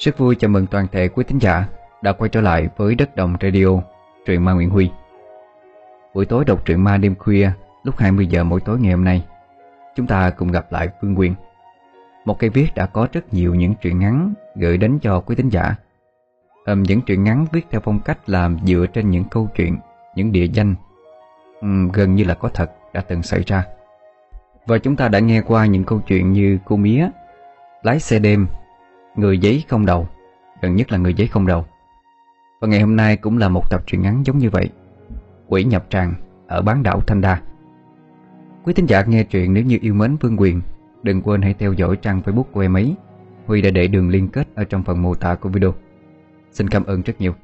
Rất vui chào mừng toàn thể quý thính giả đã quay trở lại với Đất Đồng Radio, truyện ma Nguyễn Huy. Buổi tối đọc truyện ma đêm khuya lúc 20 giờ mỗi tối ngày hôm nay, chúng ta cùng gặp lại Phương Quyên. Một cây viết đã có rất nhiều những truyện ngắn gửi đến cho quý thính giả. Ừm, những truyện ngắn viết theo phong cách làm dựa trên những câu chuyện, những địa danh um, gần như là có thật đã từng xảy ra. Và chúng ta đã nghe qua những câu chuyện như cô mía, lái xe đêm, người giấy không đầu, gần nhất là người giấy không đầu. Và ngày hôm nay cũng là một tập truyện ngắn giống như vậy, Quỷ nhập tràng ở bán đảo Thanh Đa. Quý thính giả nghe truyện nếu như yêu mến Vương Quyền, đừng quên hãy theo dõi trang Facebook của em ấy. Huy đã để đường liên kết ở trong phần mô tả của video. Xin cảm ơn rất nhiều.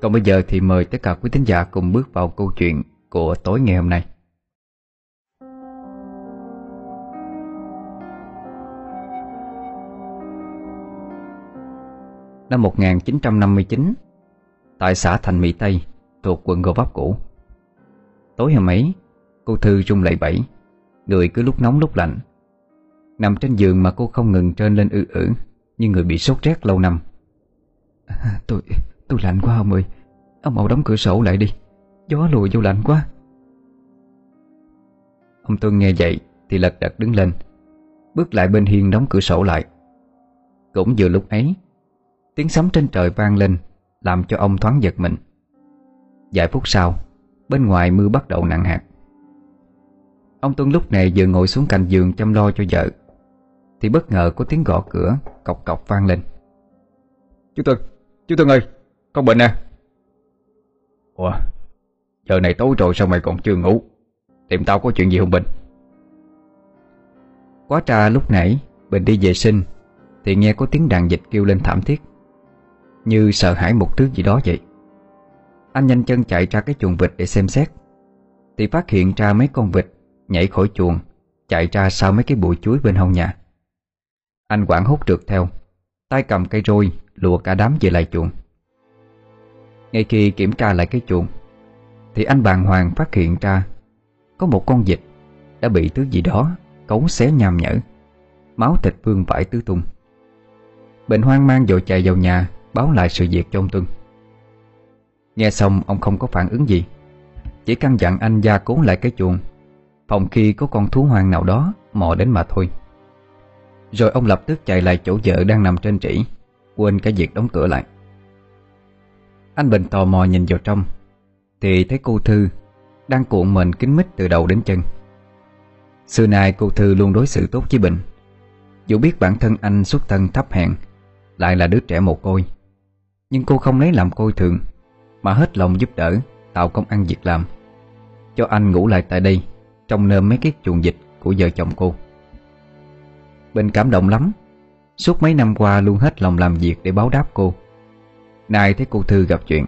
Còn bây giờ thì mời tất cả quý thính giả cùng bước vào câu chuyện của tối ngày hôm nay. Năm 1959 Tại xã Thành Mỹ Tây Thuộc quận Gò Vấp cũ. Tối hôm ấy Cô Thư rung lẩy bẩy Người cứ lúc nóng lúc lạnh. Nằm trên giường mà cô không ngừng trơn lên ư ử Như người bị sốt rét lâu năm. À, Tôi tôi lạnh quá ông ơi. Ông mau đóng cửa sổ lại đi. Gió lùi vô lạnh quá. Ông Tuân nghe vậy Thì lật đật đứng lên Bước lại bên hiên đóng cửa sổ lại. Cũng vừa lúc ấy Tiếng sấm trên trời vang lên Làm cho ông thoáng giật mình. Vài phút sau Bên ngoài mưa bắt đầu nặng hạt. Ông Tuân lúc này vừa ngồi xuống cạnh giường chăm lo cho vợ Thì bất ngờ có tiếng gõ cửa Cọc cọc vang lên. Chú Tuân, chú Tuân ơi Con bệnh nè. Ủa Giờ này tối rồi sao mày còn chưa ngủ? Tìm tao có chuyện gì không Bình? Quá trà lúc nãy Bình đi vệ sinh Thì nghe có tiếng đàn dịch kêu lên thảm thiết như sợ hãi một thứ gì đó vậy. Anh nhanh chân chạy ra cái chuồng vịt để xem xét. Thì phát hiện ra mấy con vịt Nhảy khỏi chuồng, Chạy ra sau mấy cái bụi chuối bên hông nhà. Anh quảng hút trượt theo, tay cầm cây roi Lùa cả đám về lại chuồng. Ngay khi kiểm tra lại cái chuồng, Thì anh bàng hoàng phát hiện ra Có một con vịt Đã bị thứ gì đó Cấu xé nham nhở, Máu thịt vương vãi tứ tung. Bệnh hoang mang vội chạy vào nhà Báo lại sự việc cho ông Tuân. Nghe xong, ông không có phản ứng gì. Chỉ căn dặn anh gia cố lại cái chuồng, Phòng khi có con thú hoang nào đó, Mò đến mà thôi. Rồi ông lập tức chạy lại chỗ vợ đang nằm trên trĩ, Quên cả việc đóng cửa lại. Anh Bình tò mò nhìn vào trong, Thì thấy cô Thư Đang cuộn mình kính mít từ đầu đến chân. Xưa nay cô Thư luôn đối xử tốt với Bình. Dù biết bản thân anh xuất thân thấp hèn, Lại là đứa trẻ mồ côi nhưng cô không lấy làm coi thường Mà hết lòng giúp đỡ Tạo công ăn việc làm. Cho anh ngủ lại tại đây Trong nơm mấy cái chuồng dịch của vợ chồng cô. Bình cảm động lắm Suốt mấy năm qua luôn hết lòng làm việc để báo đáp cô. Nay thấy cô Thư gặp chuyện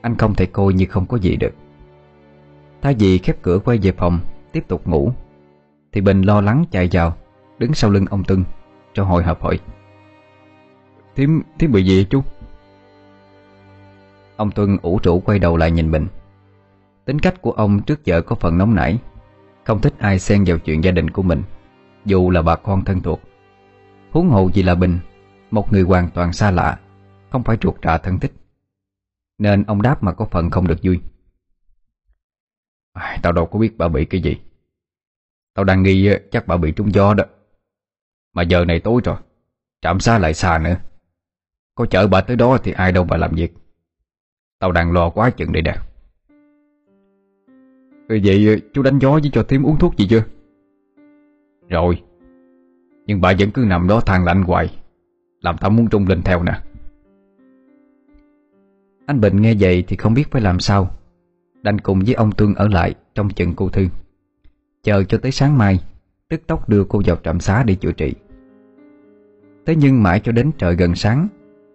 Anh không thể coi như không có gì được. Thay vì khép cửa quay về phòng Tiếp tục ngủ Thì Bình lo lắng chạy vào Đứng sau lưng ông Tưng Cho hồi hộp hỏi. Thím, thím bị gì chú? Ông Tuân ủ trụ quay đầu lại nhìn Bình Tính cách của ông trước giờ có phần nóng nảy Không thích ai xen vào chuyện gia đình của mình Dù là bà con thân thuộc. Huống hồ gì là Bình Một người hoàn toàn xa lạ Không phải ruột trả thân thích. Nên ông đáp mà có phần không được vui. À, Tao đâu có biết bà bị cái gì. Tao đang nghi chắc bà bị trúng gió đó. Mà giờ này tối rồi Trạm xa lại xa nữa. Có chở bà tới đó thì ai đâu bà làm việc. Tao đang lo quá chừng đây nè. Ừ, Vậy ờ, chú đánh gió với cho thím uống thuốc gì chưa? Rồi. Nhưng bà vẫn cứ nằm đó than lạnh hoài. Làm tao muốn trung lên theo nè. Anh Bình nghe vậy thì không biết phải làm sao. Đành cùng với ông tương ở lại Trong chừng cô Thư. Chờ cho tới sáng mai Tức tốc đưa cô vào trạm xá để chữa trị. Thế nhưng mãi cho đến trời gần sáng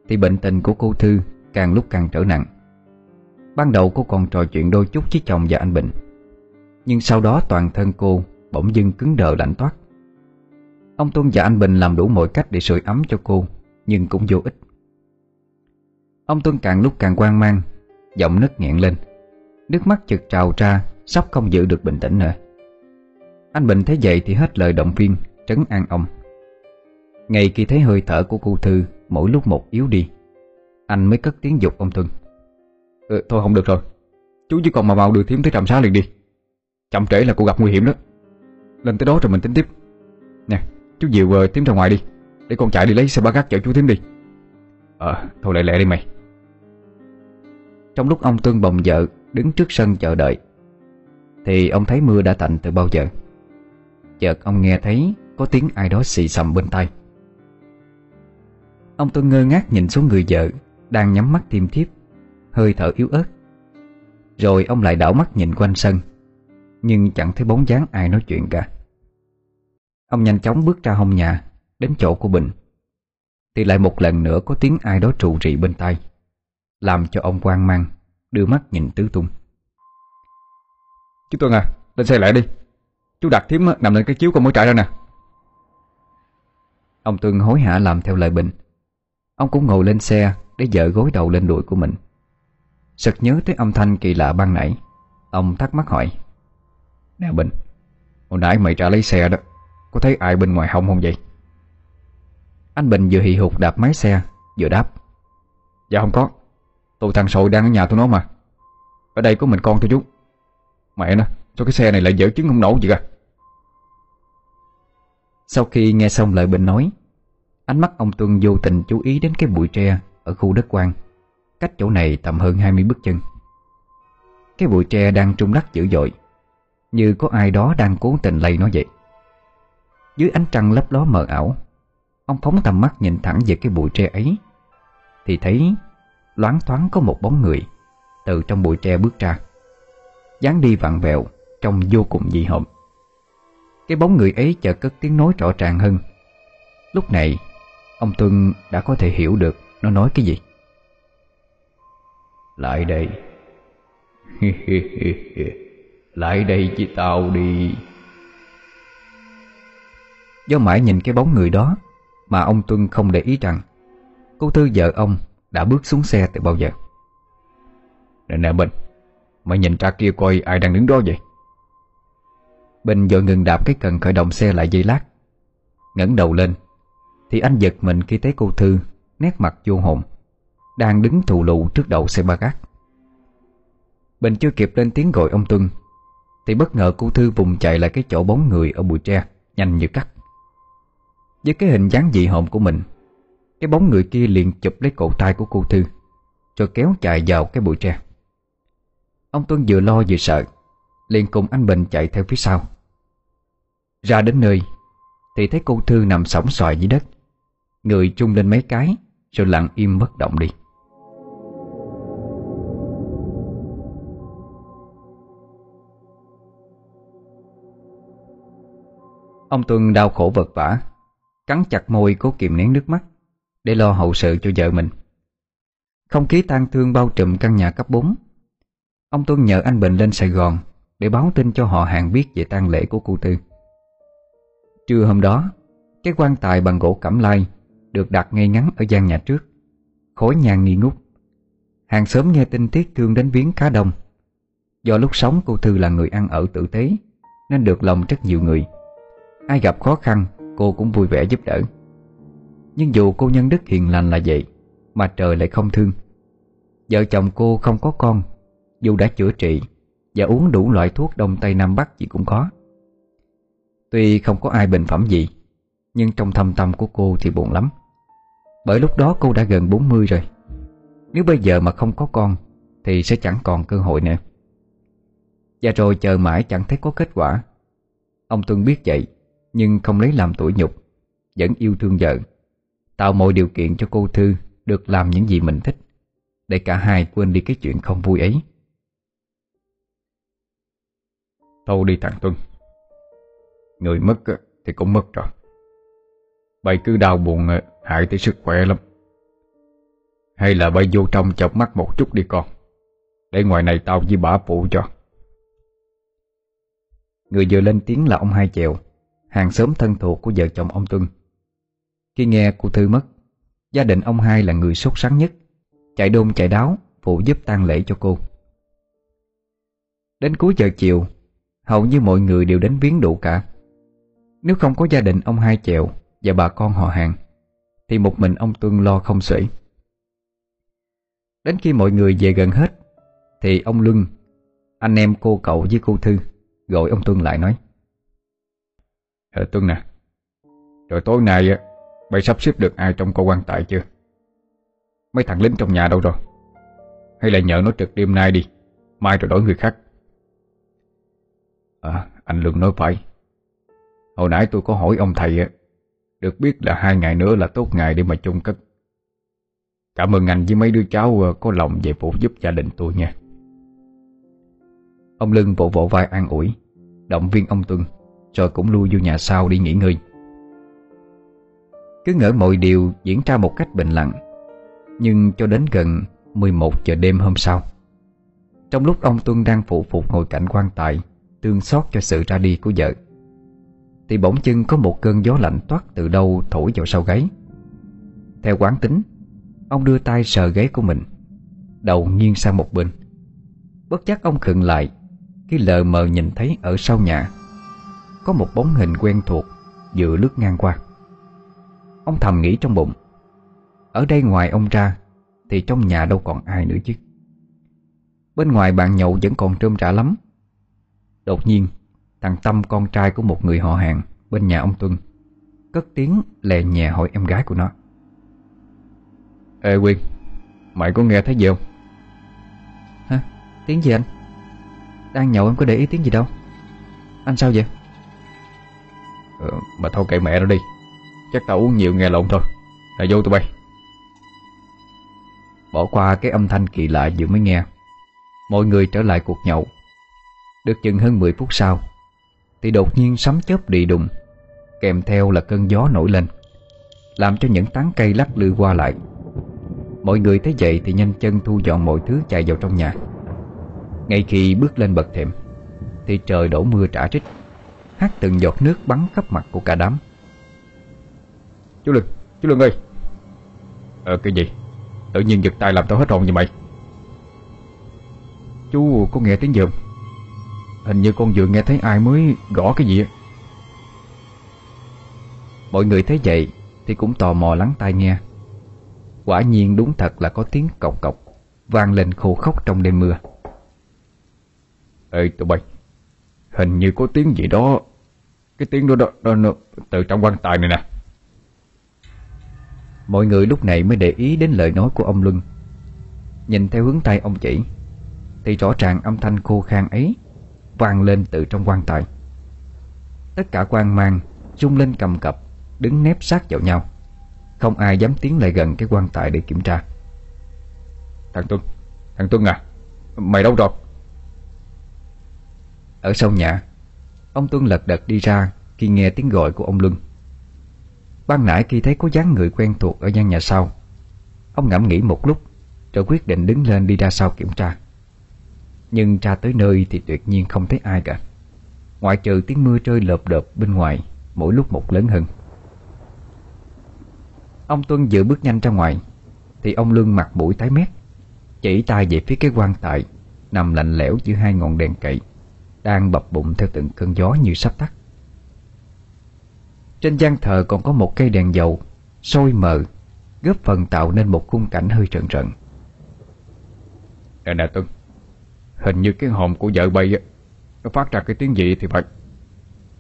Thì bệnh tình của cô Thư Càng lúc càng trở nặng. Ban đầu cô còn trò chuyện đôi chút với chồng và anh Bình. Nhưng sau đó toàn thân cô Bỗng dưng cứng đờ lạnh toát. Ông Tôn và anh Bình làm đủ mọi cách để sưởi ấm cho cô, Nhưng cũng vô ích. Ông Tuân càng lúc càng quan mang, Giọng nứt nghẹn lên. Nước mắt chực trào ra, Sắp không giữ được bình tĩnh nữa. Anh Bình thấy vậy thì hết lời động viên, Trấn an ông. Ngay khi thấy hơi thở của cô Thư Mỗi lúc một yếu đi, Anh mới cất tiếng dục ông Tuân ừ, Thôi không được rồi. Chú chỉ còn mà vào đường thiếm tới trạm xá liền đi. Chậm trễ là cô gặp nguy hiểm đó. Lên tới đó rồi mình tính tiếp. Nè chú Diệu ờ, uh, thím ra ngoài đi. Để con chạy đi lấy xe ba gác chở chú thím đi. Ờ thôi lẹ lẹ đi mày. Trong lúc ông tương bồng vợ Đứng trước sân chờ đợi Thì ông thấy mưa đã tạnh từ bao giờ. Chợt ông nghe thấy Có tiếng ai đó xì xầm bên tai. Ông tương ngơ ngác nhìn xuống người vợ Đang nhắm mắt tiêm thiếp. Hơi thở yếu ớt. Rồi ông lại đảo mắt nhìn quanh sân Nhưng chẳng thấy bóng dáng ai nói chuyện cả. Ông nhanh chóng bước ra hông nhà Đến chỗ của Bình. Thì lại một lần nữa có tiếng ai đó trụ rị bên tai Làm cho ông quan mang Đưa mắt nhìn tứ tung. Chú Tuân à Lên xe lại đi. Chú đặt thím nằm lên cái chiếu con mới trại ra nè. Ông Tuân hối hả làm theo lời Bình. Ông cũng ngồi lên xe Để dỡ gối đầu lên đùi của mình Sực nhớ tới âm thanh kỳ lạ ban nãy. Ông thắc mắc hỏi. Nè Bình Hồi nãy mày trả lấy xe đó. Có thấy ai bên ngoài hông không vậy? Anh Bình vừa hì hục đạp máy xe Vừa đáp. Dạ không có. Tụi thằng sội đang ở nhà tôi nó mà. Ở đây có mình con tôi chú. Mẹ nó Sao cái xe này lại dở chứng không nổ vậy à Sau khi nghe xong lời Bình nói Ánh mắt ông Tuân vô tình chú ý đến cái bụi tre Ở khu đất quan Cách chỗ này tầm hơn 20 bước chân. Cái bụi tre đang trung lắc dữ dội, Như có ai đó đang cố tình lây nó vậy. Dưới ánh trăng lấp ló mờ ảo, Ông phóng tầm mắt nhìn thẳng về cái bụi tre ấy, Thì thấy Loáng thoáng có một bóng người Từ trong bụi tre bước ra, dáng đi vặn vẹo, Trông vô cùng dị hợm. Cái bóng người ấy chợt cất tiếng nói rõ ràng hơn. Lúc này, Ông Tuân đã có thể hiểu được Nó nói cái gì. Lại đây. Lại đây với tao đi. Do mãi nhìn cái bóng người đó Mà ông Tuân không để ý rằng Cô Tư vợ ông đã bước xuống xe từ bao giờ? Nè nè Bình Mày nhìn ra kia coi ai đang đứng đó vậy? Bình vội ngừng đạp cái cần khởi động xe lại dây lát ngẩng đầu lên Thì anh giật mình khi thấy cô Thư Nét mặt vô hồn đang đứng thù lụ trước đầu xe ba gác. Bình chưa kịp lên tiếng gọi ông Tuân, Thì bất ngờ cô Thư vùng chạy lại cái chỗ bóng người ở bụi tre, Nhanh như cắt. Với cái hình dáng dị hồn của mình, Cái bóng người kia liền chụp lấy cổ tay của cô Thư, Rồi kéo chạy vào cái bụi tre. Ông Tuân vừa lo vừa sợ, liền cùng anh Bình chạy theo phía sau. Ra đến nơi, Thì thấy cô Thư nằm sóng xoài dưới đất, Người chung lên mấy cái, Rồi lặng im bất động đi. Ông Tuân đau khổ vật vả, Cắn chặt môi cố kìm nén nước mắt, Để lo hậu sự cho vợ mình. Không khí tang thương bao trùm căn nhà cấp 4 Ông Tuân nhờ anh Bình lên Sài Gòn Để báo tin cho họ hàng biết về tang lễ của cô Tư. Trưa hôm đó, Cái quan tài bằng gỗ cẩm lai Được đặt ngay ngắn ở gian nhà trước, Khối nhà nghi ngút. Hàng xóm nghe tin tiếc thương đến viếng khá đông. Do lúc sống, cô Thư là người ăn ở tử tế, Nên được lòng rất nhiều người. Ai gặp khó khăn, Cô cũng vui vẻ giúp đỡ. Nhưng dù cô nhân đức hiền lành là vậy, Mà trời lại không thương. Vợ chồng cô không có con, Dù đã chữa trị Và uống đủ loại thuốc Đông Tây Nam Bắc gì cũng có. Tuy không có ai bệnh phẩm gì, Nhưng trong thâm tâm của cô thì buồn lắm. Bởi lúc đó cô đã gần 40 rồi. Nếu bây giờ mà không có con, Thì sẽ chẳng còn cơ hội nữa. Và rồi chờ mãi chẳng thấy có kết quả. Ông Tuân biết vậy nhưng không lấy làm tuổi nhục Vẫn yêu thương vợ. Tạo mọi điều kiện cho cô Thư Được làm những gì mình thích Để cả hai quên đi cái chuyện không vui ấy. Thôi đi thằng Tuân. Người mất thì cũng mất rồi. Bày cứ đau buồn hại tới sức khỏe lắm. Hay là bay vô trong chọc mắt một chút đi con. Để ngoài này tao với bà phụ cho. Người vừa lên tiếng là ông Hai Chèo Hàng xóm thân thuộc của vợ chồng ông Tuân. Khi nghe cô Thư mất, Gia đình ông Hai là người sốt sắng nhất, Chạy đôn chạy đáo, Phụ giúp tang lễ cho cô. Đến cuối giờ chiều, Hầu như mọi người đều đến viếng đủ cả. Nếu không có gia đình ông Hai Chèo Và bà con họ hàng, Thì một mình ông Tuân lo không xuể. Đến khi mọi người về gần hết, Thì ông Luân, Anh em cô cậu với cô Thư, Gọi ông Tuân lại nói. Ờ Tuân nè. Rồi tối nay Mày sắp xếp được ai trong cơ quan tại chưa? Mấy thằng lính trong nhà đâu rồi? Hay là nhờ nó trực đêm nay đi, Mai rồi đổi người khác? À anh lương nói phải. Hồi nãy tôi có hỏi ông thầy Được biết là hai ngày nữa là tốt ngày để mà chung cất. Cảm ơn anh với mấy đứa cháu ờ, có lòng về phụ giúp gia đình tôi nha. Ông Lưng vỗ vỗ vai an ủi. Động viên ông Tuân rồi cũng lui vô nhà sau đi nghỉ ngơi. Cứ ngỡ mọi điều diễn ra một cách bình lặng, Nhưng cho đến gần 11 giờ đêm hôm sau, Trong lúc ông Tuân đang phụ phục ngồi cạnh quan tài Tương xót cho sự ra đi của vợ, Thì bỗng chưng có một cơn gió lạnh toát từ đâu thổi vào sau gáy. Theo quán tính, Ông đưa tay sờ ghế của mình, Đầu nghiêng sang một bên. Bất chắc ông khựng lại Khi lờ mờ nhìn thấy ở sau nhà có một bóng hình quen thuộc Vừa lướt ngang qua. Ông thầm nghĩ trong bụng Ở đây ngoài ông ra Thì trong nhà đâu còn ai nữa chứ? Bên ngoài bàn nhậu vẫn còn trơm trả lắm. Đột nhiên Thằng Tâm con trai của một người họ hàng Bên nhà ông Tuân Cất tiếng lè nhẹ hỏi em gái của nó. Ê Quyên Mày có nghe thấy gì không? Hả? Tiếng gì anh? Đang nhậu em có để ý tiếng gì đâu? Anh sao vậy Ờ, Mà thôi kệ mẹ nó đi. Chắc tao uống nhiều nghe lộn thôi. Là vô tụi bay. Bỏ qua cái âm thanh kỳ lạ vừa mới nghe. Mọi người trở lại cuộc nhậu. Được chừng hơn 10 phút sau, Thì đột nhiên sấm chớp đi đùng, Kèm theo là cơn gió nổi lên, Làm cho những tán cây lắc lư qua lại. Mọi người thấy vậy thì nhanh chân thu dọn mọi thứ chạy vào trong nhà. Ngay khi bước lên bậc thềm, Thì trời đổ mưa trả trích. Hát từng giọt nước bắn khắp mặt của cả đám. Chú Lương, chú Lương ơi. Ờ cái gì? Tự nhiên giật tay làm tao hết hồn như mày? Chú có nghe tiếng gì không? Hình như con vừa nghe thấy ai mới gõ cái gì Mọi người thấy vậy Thì cũng tò mò lắng tai nghe. Quả nhiên đúng thật là có tiếng cọc cọc vang lên khô khóc trong đêm mưa. Ê tụi bay, hình như có tiếng gì đó, cái tiếng đó, đó, đó, đó từ trong quan tài này nè. Mọi người lúc này mới để ý đến lời nói của ông Luân. Nhìn theo hướng tay ông chỉ, thì rõ ràng âm thanh khô khan ấy vang lên từ trong quan tài. Tất cả quan mang chung lên cầm cập, đứng nép sát vào nhau. Không ai dám tiến lại gần cái quan tài để kiểm tra Thằng Tuân Thằng Tuân à Mày đâu rồi ở sau nhà, Ông Tuân lật đật đi ra Khi nghe tiếng gọi của ông Luân. Ban nãy khi thấy có dáng người quen thuộc Ở gian nhà sau, Ông ngẫm nghĩ một lúc Rồi quyết định đứng lên đi ra sau kiểm tra. Nhưng ra tới nơi thì tuyệt nhiên không thấy ai cả. Ngoại trừ tiếng mưa rơi lợp đợp bên ngoài, Mỗi lúc một lớn hơn. Ông Tuân dự bước nhanh ra ngoài, Thì ông Lương mặt mũi tái mét, Chỉ tay về phía cái quan tài Nằm lạnh lẽo giữa hai ngọn đèn cậy. Đang bập bụng theo từng cơn gió như sắp tắt. Trên gian thờ còn có một cây đèn dầu sôi mờ Góp phần tạo nên một khung cảnh hơi rợn rợn. Nè nè Tuân Hình như cái hòm của vợ bay Nó phát ra cái tiếng gì thì phải.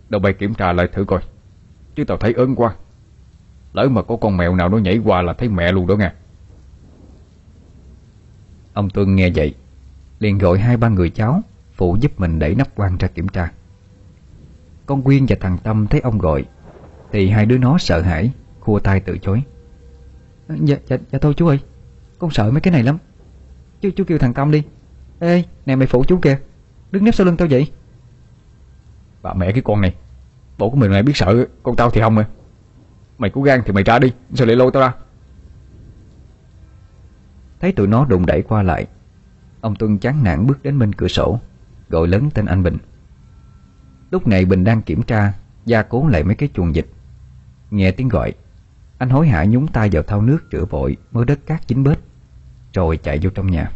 Đâu bay kiểm tra lại thử coi Chứ tao thấy ớn quá. Lỡ mà có con mèo nào nó nhảy qua là thấy mẹ luôn đó nghe. Ông Tuân nghe vậy liền gọi hai ba người cháu Phụ giúp mình đẩy nắp quan ra kiểm tra. Con Quyên và thằng Tâm thấy ông gọi Thì hai đứa nó sợ hãi Khua tay từ chối. Dạ, dạ, dạ thôi chú ơi Con sợ mấy cái này lắm. Chú, chú kêu thằng Tâm đi. Ê, nè mày phụ chú kìa Đứng nếp sau lưng tao vậy? Bà mẹ cái con này Bộ của mình lại biết sợ Con tao thì không à Mày có gan thì mày ra đi Sao lại lôi tao ra? Thấy tụi nó đụng đẩy qua lại Ông Tuân chán nản bước đến bên cửa sổ Gọi lớn tên anh Bình. Lúc này Bình đang kiểm tra, Gia cố lại mấy cái chuồng dịch Nghe tiếng gọi, Anh hối hả nhúng tay vào thau nước rửa vội Mớ đất cát chín bết, Rồi chạy vô trong nhà.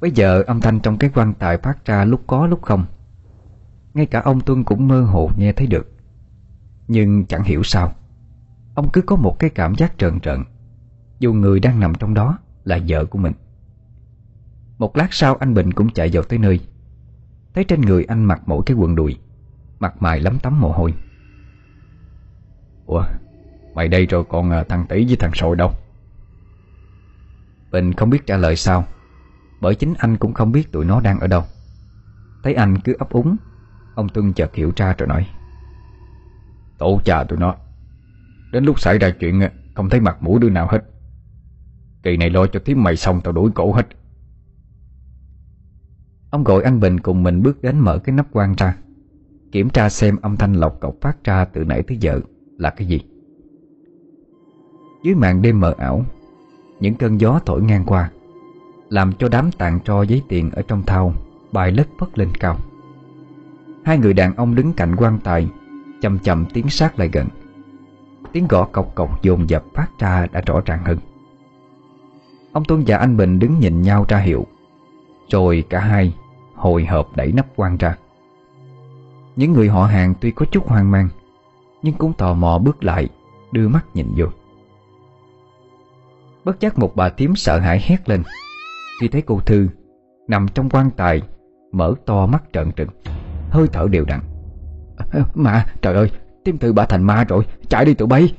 Bây giờ âm thanh trong cái quan tài phát ra lúc có lúc không. Ngay cả ông Tuân cũng mơ hồ nghe thấy được. Nhưng chẳng hiểu sao, Ông cứ có một cái cảm giác trợn trợn, Dù người đang nằm trong đó là vợ của mình. Một lát sau anh Bình cũng chạy vào tới nơi. Thấy trên người anh mặc mỗi cái quần đùi, Mặt mày lấm tấm mồ hôi. Ủa, Mày đây rồi còn à, thằng tỷ với thằng sội đâu? Bình không biết trả lời sao, Bởi chính anh cũng không biết tụi nó đang ở đâu. Thấy anh cứ ấp úng, Ông Tuân chợt hiểu ra rồi nói. Tổ cha tụi nó, Đến lúc xảy ra chuyện à, Không thấy mặt mũi đứa nào hết. Kỳ này lo cho thím mày xong tao đuổi cổ hết. Ông gọi anh Bình cùng mình bước đến mở cái nắp quan ra. Kiểm tra xem âm thanh lọc cọc phát ra từ nãy tới giờ là cái gì. Dưới màn đêm mờ ảo, Những cơn gió thổi ngang qua, Làm cho đám tàn tro giấy tiền ở trong thau Bài lất phất lên cao. Hai người đàn ông đứng cạnh quan tài, Chậm chậm tiến sát lại gần. Tiếng gõ cọc cọc dồn dập phát ra đã rõ ràng hơn. Ông Tuân và anh Bình đứng nhìn nhau ra hiệu, Rồi cả hai hồi hộp đẩy nắp quan ra. Những người họ hàng tuy có chút hoang mang, Nhưng cũng tò mò bước lại, Đưa mắt nhìn vô. Bất giác một bà tím sợ hãi hét lên. Khi thấy cô Thư Nằm trong quan tài, Mở to mắt trợn trừng, Hơi thở đều đặn. Mà, trời ơi Tim Thư bà thành ma rồi, Chạy đi tụi bay.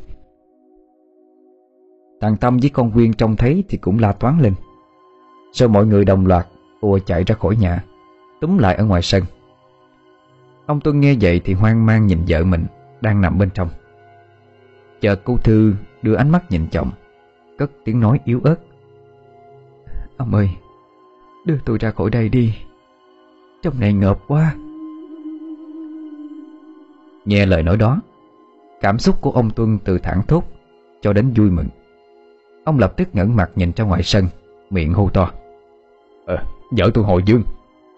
Thằng Tâm với con Quyên trông thấy Thì cũng la toán lên. Sau mọi người đồng loạt ùa chạy ra khỏi nhà. Túm lại ở ngoài sân. Ông Tuân nghe vậy thì hoang mang nhìn vợ mình Đang nằm bên trong. Chợt cô Thư đưa ánh mắt nhìn chồng Cất tiếng nói yếu ớt. Ông ơi Đưa tôi ra khỏi đây đi. Trong này ngợp quá. Nghe lời nói đó Cảm xúc của ông Tuân từ thẳng thốt Cho đến vui mừng. Ông lập tức ngẩng mặt nhìn ra ngoài sân Miệng hô to. Ờ, vợ tôi hồi dương.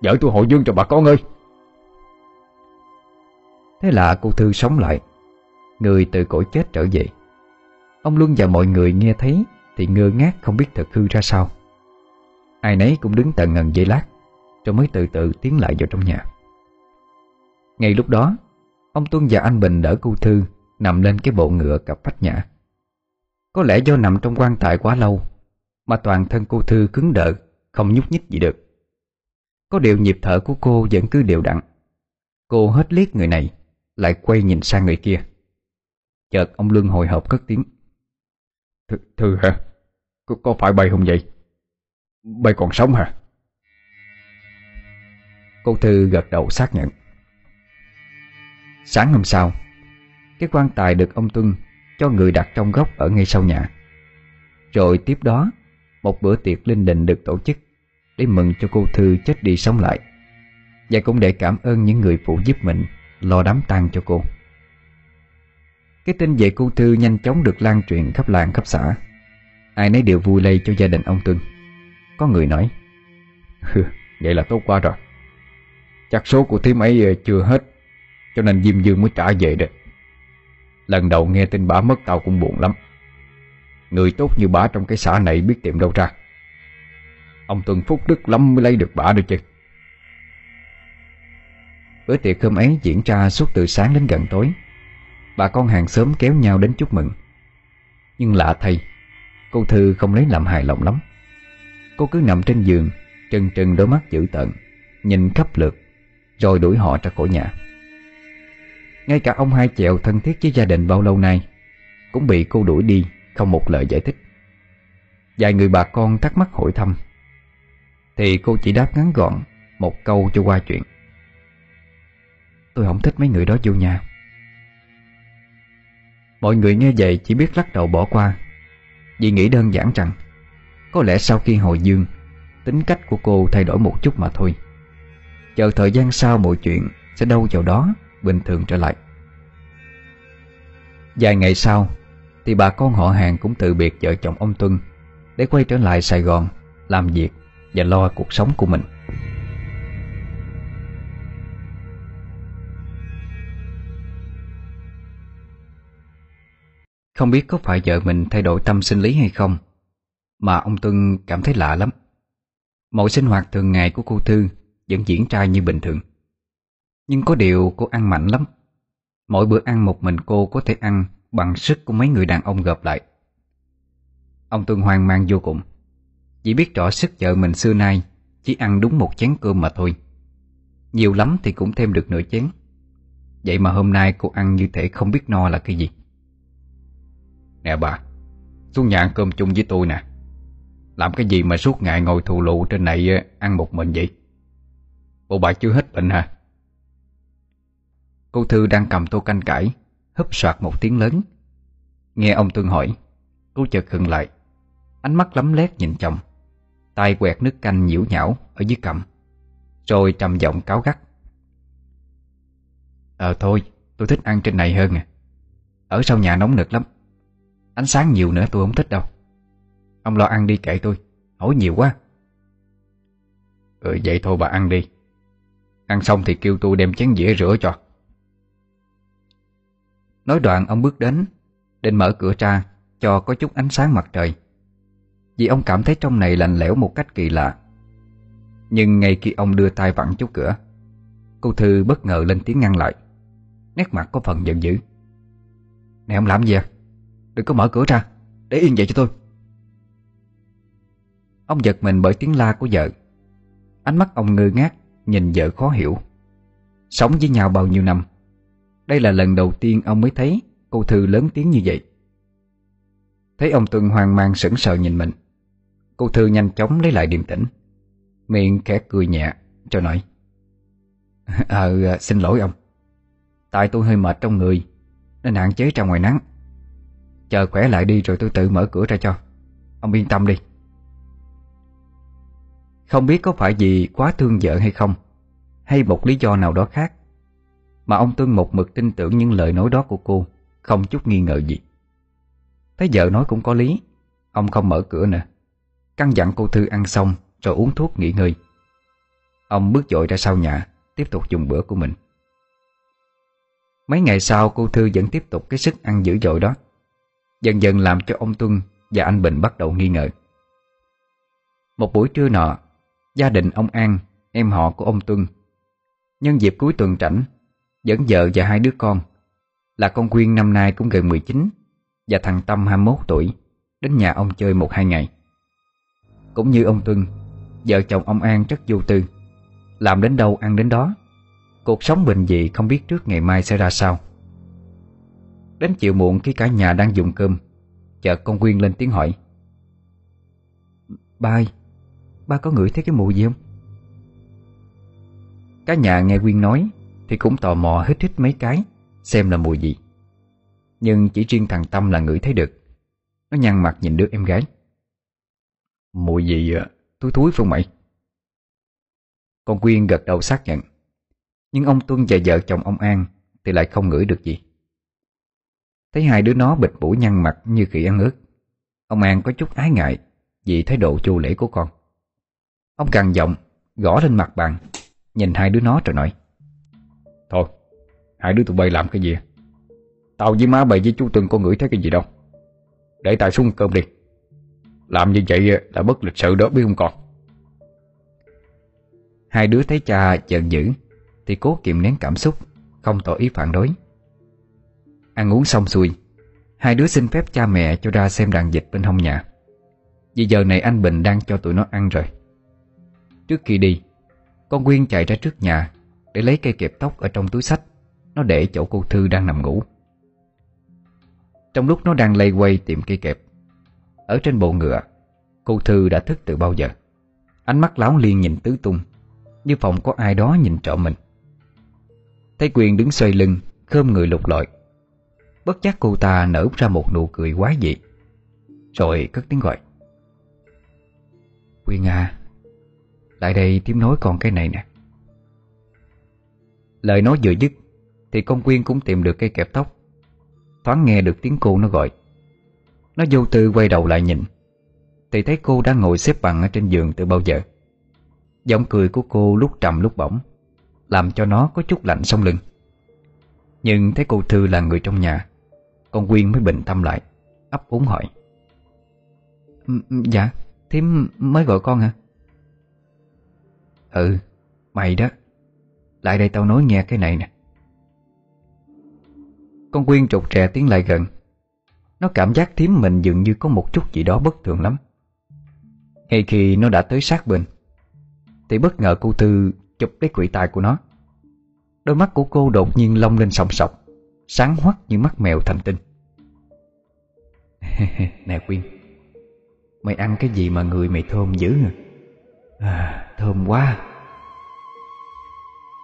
Vợ tôi hồi dương cho bà con ơi. Thế là cô Thư sống lại. Người từ cõi chết trở về. Ông Luân và mọi người nghe thấy Thì ngơ ngác không biết thực hư ra sao. Ai nấy cũng đứng tận ngần dây lát, Rồi mới từ từ tiến lại vào trong nhà. Ngay lúc đó, Ông Tuân và anh Bình đỡ cô Thư Nằm lên cái bộ ngựa cặp vách nhã. Có lẽ do nằm trong quan tài quá lâu Mà toàn thân cô Thư cứng đờ, Không nhúc nhích gì được. Có điều nhịp thở của cô vẫn cứ đều đặn Cô hết liếc người này Lại quay nhìn sang người kia Chợt ông Luân hồi hộp cất tiếng Thư, thư hả? Có, có phải bay không vậy? Bay còn sống hả? Cô Thư gật đầu xác nhận Sáng hôm sau Cái quan tài được ông Tuân Cho người đặt trong góc ở ngay sau nhà Rồi tiếp đó Một bữa tiệc linh đình được tổ chức để mừng cho cô Thư chết đi sống lại. Và cũng để cảm ơn những người phụ giúp mình Lo đám tang cho cô. Cái tin về cô Thư nhanh chóng được lan truyền khắp làng khắp xã. Ai nấy đều vui lây cho gia đình ông Tuân. Có người nói Vậy là tốt quá rồi. Chắc số của thím ấy ờ, chưa hết, Cho nên Diêm Dương mới trả về đấy Lần đầu nghe tin bà mất tao cũng buồn lắm. Người tốt như bà trong cái xã này biết tìm đâu ra. Ông Tuân Phúc Đức lắm mới lấy được bà được chứ. Bữa tiệc hôm ấy diễn ra suốt từ sáng đến gần tối. Bà con hàng xóm kéo nhau đến chúc mừng. Nhưng lạ thay, Cô Thư không lấy làm hài lòng lắm. Cô cứ nằm trên giường, Trừng trừng đôi mắt dữ tợn, Nhìn khắp lượt, Rồi đuổi họ ra khỏi nhà. Ngay cả ông hai chèo thân thiết với gia đình bao lâu nay Cũng bị cô đuổi đi Không một lời giải thích. Vài người bà con thắc mắc hỏi thăm. Thì cô chỉ đáp ngắn gọn Một câu cho qua chuyện. Tôi không thích mấy người đó vô nhà. Mọi người nghe vậy chỉ biết lắc đầu bỏ qua, Vì nghĩ đơn giản rằng Có lẽ sau khi hồi dương, Tính cách của cô thay đổi một chút mà thôi. Chờ thời gian sau mọi chuyện Sẽ đâu vào đó Bình thường trở lại. Vài ngày sau, Thì bà con họ hàng cũng từ biệt vợ chồng ông Tuân Để quay trở lại Sài Gòn Làm việc và lo cuộc sống của mình. Không biết có phải vợ mình thay đổi tâm sinh lý hay không, Mà ông Tuân cảm thấy lạ lắm. Mọi sinh hoạt thường ngày của cô Thư Vẫn diễn ra như bình thường. Nhưng có điều cô ăn mạnh lắm. Mỗi bữa ăn một mình cô có thể ăn Bằng sức của mấy người đàn ông gộp lại. Ông Tuân hoang mang vô cùng. Chỉ biết rõ sức vợ mình xưa nay, Chỉ ăn đúng một chén cơm mà thôi. Nhiều lắm thì cũng thêm được nửa chén. Vậy mà hôm nay cô ăn như thể không biết no là cái gì. Nè bà, Xuống nhà ăn cơm chung với tôi nè. Làm cái gì mà suốt ngày ngồi thù lụ trên này ờ, Ăn một mình vậy? Bộ bà chưa hết bệnh hả? Cô Thư đang cầm tô canh cải, Húp soạt một tiếng lớn. Nghe ông tương hỏi, Cô chợt khựng lại, Ánh mắt lấm lét nhìn chồng tay quẹt nước canh nhiễu nhão ở dưới cầm Rồi trầm giọng cáo gắt. Ờ thôi, tôi thích ăn trên này hơn à. Ở sau nhà nóng nực lắm. Ánh sáng nhiều nữa tôi không thích đâu. Ông lo ăn đi kệ tôi, Hỏi nhiều quá. Ừ vậy thôi bà ăn đi. Ăn xong thì kêu tôi đem chén dĩa rửa cho. Nói đoạn ông bước đến, Định mở cửa ra Cho có chút ánh sáng mặt trời. Vì ông cảm thấy trong này lạnh lẽo một cách kỳ lạ. Nhưng ngay khi ông đưa tay vặn chốt cửa, Cô Thư bất ngờ lên tiếng ngăn lại. Nét mặt có phần giận dữ. Này ông làm gì à? Đừng có mở cửa ra, Để yên vậy cho tôi. Ông giật mình bởi tiếng la của vợ. Ánh mắt ông ngơ ngác, Nhìn vợ khó hiểu. Sống với nhau bao nhiêu năm? Đây là lần đầu tiên ông mới thấy Cô Thư lớn tiếng như vậy. Thấy ông Tuân hoang mang sững sờ nhìn mình. Cô Thư nhanh chóng lấy lại điềm tĩnh. Miệng khẽ cười nhẹ, Cho nói Ờ xin lỗi ông. Tại tôi hơi mệt trong người, Nên hạn chế ra ngoài nắng. Chờ khỏe lại đi rồi tôi tự mở cửa ra cho. Ông yên tâm đi. Không biết có phải vì quá thương vợ hay không, Hay một lý do nào đó khác, Mà ông Tuân một mực tin tưởng những lời nói đó của cô, Không chút nghi ngờ gì. Thấy vợ nói cũng có lý, Ông không mở cửa nữa. Căn dặn cô Thư ăn xong Rồi uống thuốc nghỉ ngơi. Ông bước dội ra sau nhà Tiếp tục dùng bữa của mình. Mấy ngày sau cô Thư vẫn tiếp tục cái sức ăn dữ dội đó. Dần dần làm cho ông Tuân và anh Bình bắt đầu nghi ngờ. Một buổi trưa nọ Gia đình ông An, em họ của ông Tuân Nhân dịp cuối tuần rảnh Dẫn vợ và hai đứa con Là con Quyên năm nay cũng gần 19 Và thằng Tâm 21 tuổi Đến nhà ông chơi một hai ngày. Cũng như ông Tuân, Vợ chồng ông An rất vô tư. Làm đến đâu ăn đến đó, Cuộc sống bình dị không biết trước ngày mai sẽ ra sao. Đến chiều muộn khi cả nhà đang dùng cơm, Chợt con Quyên lên tiếng hỏi. Ba ơi, Ba có ngửi thấy cái mùi gì không? Cả nhà nghe Quyên nói Thì cũng tò mò hít hít mấy cái Xem là mùi gì. Nhưng chỉ riêng thằng Tâm là ngửi thấy được. Nó nhăn mặt nhìn đứa em gái. Mùi gì à? Thúi thúi phải mày? Con Quyên gật đầu xác nhận. Nhưng ông Tuân và vợ chồng ông An Thì lại không ngửi được gì. Thấy hai đứa nó bịt mũi nhăn mặt như khỉ ăn ướt, Ông An có chút ái ngại Vì thái độ chu lễ của con. Ông càng giọng, Gõ lên mặt bàn, Nhìn hai đứa nó rồi nói, Thôi, Hai đứa tụi bay làm cái gì? Tao với má bày với chú Tuân có ngửi thấy cái gì đâu. Để tài xuống cơm đi. Làm như vậy là bất lịch sự đó, biết không con? Hai đứa thấy cha giận dữ, Thì cố kiềm nén cảm xúc, Không tỏ ý phản đối. Ăn uống xong xuôi, Hai đứa xin phép cha mẹ cho ra xem đàn dịch bên hông nhà. Vì giờ này anh Bình đang cho tụi nó ăn rồi. Trước khi đi, Con Quyên chạy ra trước nhà Để lấy cây kẹp tóc ở trong túi sách. Nó để chỗ cô Thư đang nằm ngủ. Trong lúc nó đang lây quay tìm cây kẹp ở trên bộ ngựa. Cô Thư đã thức từ bao giờ? Ánh mắt láo liên nhìn tứ tung, Như phòng có ai đó nhìn trộm mình. Thấy Quyền đứng xoay lưng Khơm người lục lọi. Bất giác cô ta nở ra một nụ cười quá dị. Rồi cất tiếng gọi. Quyên à Lại đây tím nói còn cái này nè. Lời nói vừa dứt, Thì con Quyên cũng tìm được cây kẹp tóc. Thoáng nghe được tiếng cô nó gọi. Nó vô tư quay đầu lại nhìn. Thì thấy cô đang ngồi xếp bằng ở trên giường từ bao giờ. Giọng cười của cô lúc trầm lúc bỏng Làm cho nó có chút lạnh sống lưng. Nhưng thấy cô Thư là người trong nhà, con Quyên mới bình tâm lại, ấp úng hỏi. Ừ, ừ, dạ Thím mới gọi con hả? Ừ Mày đó, Lại đây tao nói nghe cái này nè. Con Quyên trục trẻ tiến lại gần nó cảm giác thím mình dường như có một chút gì đó bất thường lắm. Ngay khi nó đã tới sát bên, Thì bất ngờ cô thư chụp lấy quỷ tai của nó. Đôi mắt của cô đột nhiên long lên sòng sọc, Sáng hoắt như mắt mèo thành tinh. Nè Quyên, Mày ăn cái gì mà người mày thơm dữ à? à Thơm quá.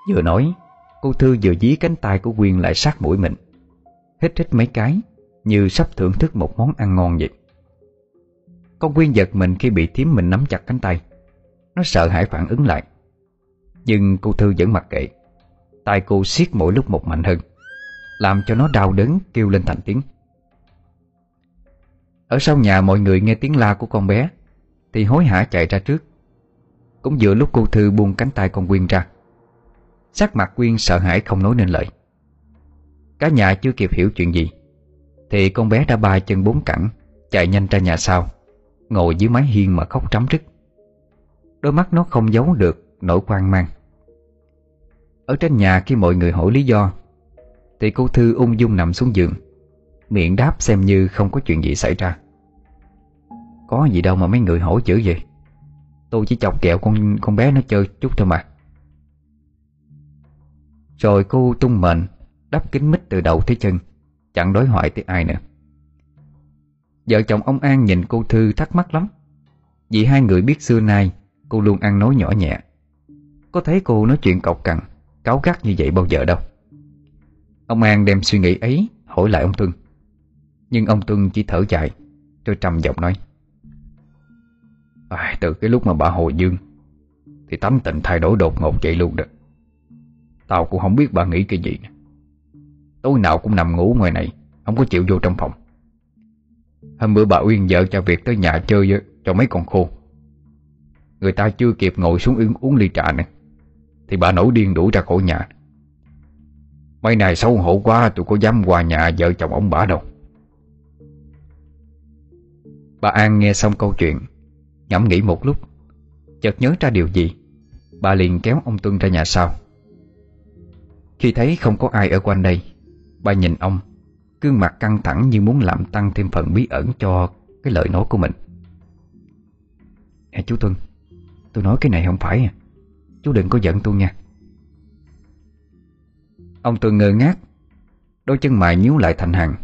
Vừa nói, Cô Thư vừa dí cánh tay của Quyên lại sát mũi mình. Hít hít mấy cái như sắp thưởng thức một món ăn ngon vậy. Con Quyên giật mình khi bị thím mình nắm chặt cánh tay. Nó sợ hãi phản ứng lại. Nhưng cô Thư vẫn mặc kệ. Tay cô siết mỗi lúc một mạnh hơn, Làm cho nó đau đớn kêu lên thành tiếng. Ở sau nhà mọi người nghe tiếng la của con bé, Thì hối hả chạy ra trước. Cũng giữa lúc cô Thư buông cánh tay con Quyên ra. Sắc mặt Quyên sợ hãi không nói nên lời. Cả nhà chưa kịp hiểu chuyện gì. Thì con bé đã ba chân bốn cẳng, Chạy nhanh ra nhà sau, Ngồi dưới mái hiên mà khóc trắm rứt. Đôi mắt nó không giấu được nỗi quan mang. Ở trên nhà khi mọi người hỏi lý do, Thì cô Thư ung dung nằm xuống giường, Miệng đáp xem như không có chuyện gì xảy ra. Có gì đâu mà mấy người hỏi chữ vậy. Tôi chỉ chọc kẹo con con bé nó chơi chút thôi mà. Rồi cô tung mệnh Đắp kính mít từ đầu tới chân. Chẳng đối hoại tới ai nữa. Vợ chồng ông An nhìn cô Thư thắc mắc lắm. Vì hai người biết xưa nay Cô luôn ăn nói nhỏ nhẹ. Có thấy cô nói chuyện cọc cằn Cáu gắt như vậy bao giờ đâu. Ông An đem suy nghĩ ấy Hỏi lại ông Tuân. Nhưng ông Tuân chỉ thở dài Rồi trầm giọng nói. À, Từ cái lúc mà bà hồi dương Thì tánh tình thay đổi đột ngột vậy luôn đó. Tao cũng không biết bà nghĩ cái gì Tối nào cũng nằm ngủ ngoài này Không có chịu vô trong phòng. Hôm bữa bà Uyên vợ cho việc tới nhà chơi cho mấy con khô. Người ta chưa kịp ngồi xuống uống, uống ly trà này Thì bà nổi điên đuổi ra khỏi nhà. Mấy này xấu hổ quá Tôi có dám qua nhà vợ chồng ông bà đâu. Bà An nghe xong câu chuyện Ngẫm nghĩ một lúc Chợt nhớ ra điều gì Bà liền kéo ông Tuân ra nhà sau. Khi thấy không có ai ở quanh đây Bà nhìn ông, Gương mặt căng thẳng như muốn làm tăng thêm phần bí ẩn cho cái lời nói của mình. À chú Tuân, Tôi nói cái này không phải à. Chú đừng có giận tôi nha. Ông Tuân ngơ ngác, Đôi chân mày nhíu lại thành hàng,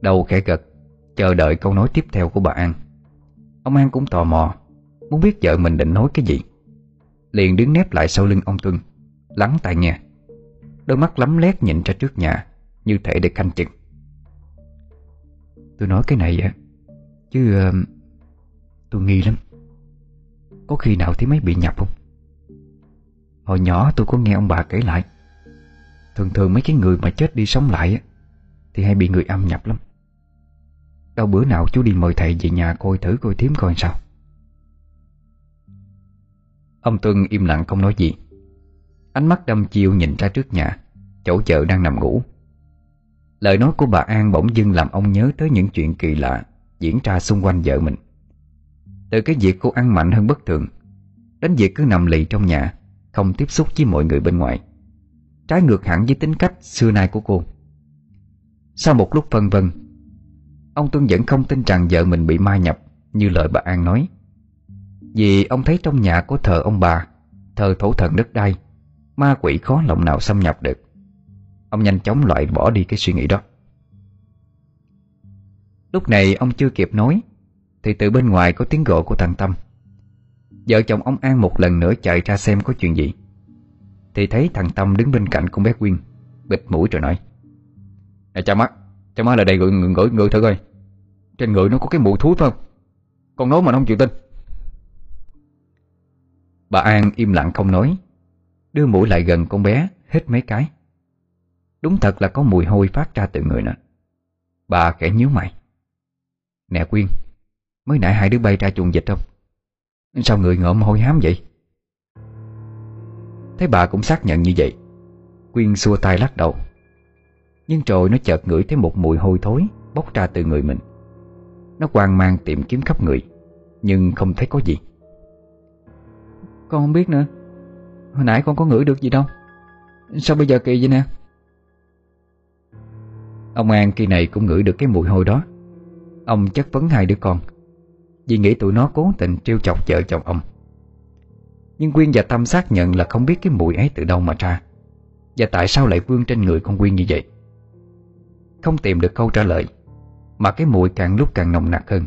Đầu khẽ gật, Chờ đợi câu nói tiếp theo của bà An. Ông An cũng tò mò, Muốn biết vợ mình định nói cái gì. Liền đứng nép lại sau lưng ông Tuân, Lắng tai nghe. Đôi mắt lắm lét nhìn ra trước nhà như thể để canh chừng. Tôi nói cái này á Chứ uh, Tôi nghi lắm. Có khi nào thấy mấy bị nhập không? Hồi nhỏ tôi có nghe ông bà kể lại Thường thường mấy cái người mà chết đi sống lại á Thì hay bị người âm nhập lắm. Đâu bữa nào chú đi mời thầy về nhà coi thử coi thím coi sao. Ông Tuân im lặng không nói gì. Ánh mắt đâm chiêu nhìn ra trước nhà Chỗ chợ đang nằm ngủ. Lời nói của bà An bỗng dưng làm ông nhớ tới những chuyện kỳ lạ Diễn ra xung quanh vợ mình. Từ cái việc cô ăn mạnh hơn bất thường, Đến việc cứ nằm lì trong nhà, Không tiếp xúc với mọi người bên ngoài, Trái ngược hẳn với tính cách xưa nay của cô. Sau một lúc phân vân, Ông Tuân vẫn không tin rằng vợ mình bị ma nhập Như lời bà An nói. Vì ông thấy trong nhà có thờ ông bà, Thờ thổ thần đất đai, Ma quỷ khó lòng nào xâm nhập được. Ông nhanh chóng loại bỏ đi cái suy nghĩ đó. Lúc này ông chưa kịp nói Thì từ bên ngoài có tiếng gọi của thằng Tâm. Vợ chồng ông An một lần nữa chạy ra xem có chuyện gì. Thì thấy thằng Tâm đứng bên cạnh con bé Quyên Bịt mũi rồi nói Nè cha má Cha má lại đây ngửi, ngửi, ngửi thử coi Trên người nó có cái mùi thúi phải không? Con nói mà nó không chịu tin. Bà An im lặng không nói Đưa mũi lại gần con bé Hết mấy cái. Đúng thật là có mùi hôi phát ra từ người nó Bà khẽ nhíu mày. Nè Quyên, Mới nãy hai đứa bay ra chuồng dịch không? Sao người ngợm hôi hám vậy? Thấy bà cũng xác nhận như vậy, Quyên xua tay lắc đầu. Nhưng rồi nó chợt ngửi thấy một mùi hôi thối Bốc ra từ người mình. Nó hoang mang tìm kiếm khắp người, Nhưng không thấy có gì. Con không biết nữa. Hồi nãy con có ngửi được gì đâu. Sao bây giờ kỳ vậy nè? Ông An kỳ này cũng ngửi được cái mùi hôi đó. Ông chất vấn hai đứa con, Vì nghĩ tụi nó cố tình trêu chọc vợ chồng ông. Nhưng Quyên và Tâm xác nhận là không biết cái mùi ấy từ đâu mà ra, Và tại sao lại vương trên người con Quyên như vậy? Không tìm được câu trả lời, Mà cái mùi càng lúc càng nồng nặc hơn.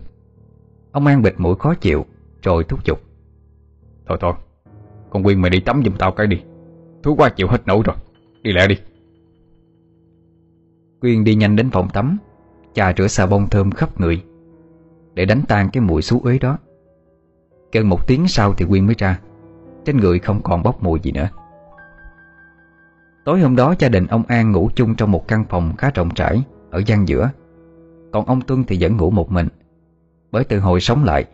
Ông An bịt mũi khó chịu, Rồi thúc giục. Thôi thôi, Con Quyên mày đi tắm giùm tao cái đi. Thú quá chịu hết nổi rồi, Đi lẹ đi. Quyên đi nhanh đến phòng tắm, Chà rửa xà bông thơm khắp người, Để đánh tan cái mùi xú uế đó. Gần một tiếng sau thì Quyên mới ra, Trên người không còn bốc mùi gì nữa. Tối hôm đó, gia đình ông An ngủ chung trong một căn phòng khá rộng rãi, Ở gian giữa. Còn ông Tuân thì vẫn ngủ một mình, Bởi từ hồi sống lại,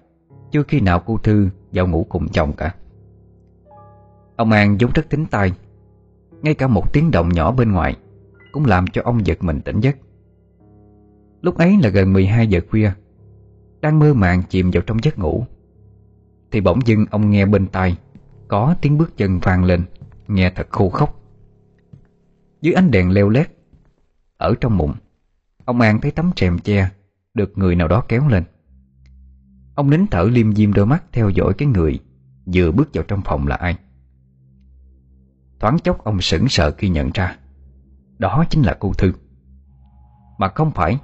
Chưa khi nào cô Thư vào ngủ cùng chồng cả. Ông An vốn rất tính tay Ngay cả một tiếng động nhỏ bên ngoài cũng làm cho ông giật mình tỉnh giấc. Lúc ấy là gần 12 giờ khuya, Đang mơ màng chìm vào trong giấc ngủ, Thì bỗng dưng ông nghe bên tai Có tiếng bước chân vang lên, Nghe thật khô khóc Dưới ánh đèn leo lét Ở trong mụn Ông An thấy tấm rèm che Được người nào đó kéo lên. Ông nín thở liêm diêm đôi mắt Theo dõi cái người Vừa bước vào trong phòng là ai. Thoáng chốc ông sững sờ khi nhận ra đó chính là cô Thư. Mà không phải,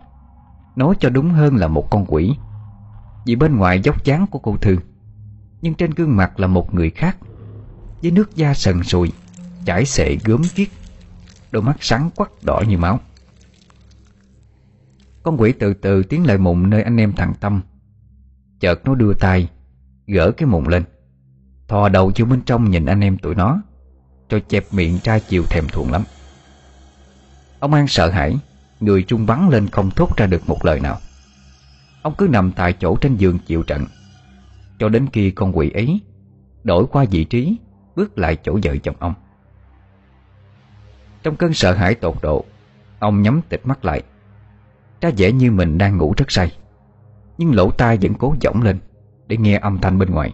Nói cho đúng hơn là một con quỷ. Vì bên ngoài dốc dáng của cô Thư, Nhưng trên gương mặt là một người khác, Với nước da sần sùi, Chải xệ gớm kiết Đôi mắt sáng quắc đỏ như máu. Con quỷ từ từ tiến lại mụn nơi anh em thằng Tâm. Chợt nó đưa tay, Gỡ cái mụn lên, Thò đầu vô bên trong nhìn anh em tụi nó Rồi chẹp miệng tra chiều thèm thuồng lắm. Ông An sợ hãi, Người trung bắn lên không thốt ra được một lời nào. Ông cứ nằm tại chỗ trên giường chịu trận, Cho đến khi con quỷ ấy Đổi qua vị trí, Bước lại chỗ vợ chồng ông. Trong cơn sợ hãi tột độ, Ông nhắm tịch mắt lại, Ra vẻ như mình đang ngủ rất say, Nhưng lỗ tai vẫn cố giọng lên Để nghe âm thanh bên ngoài.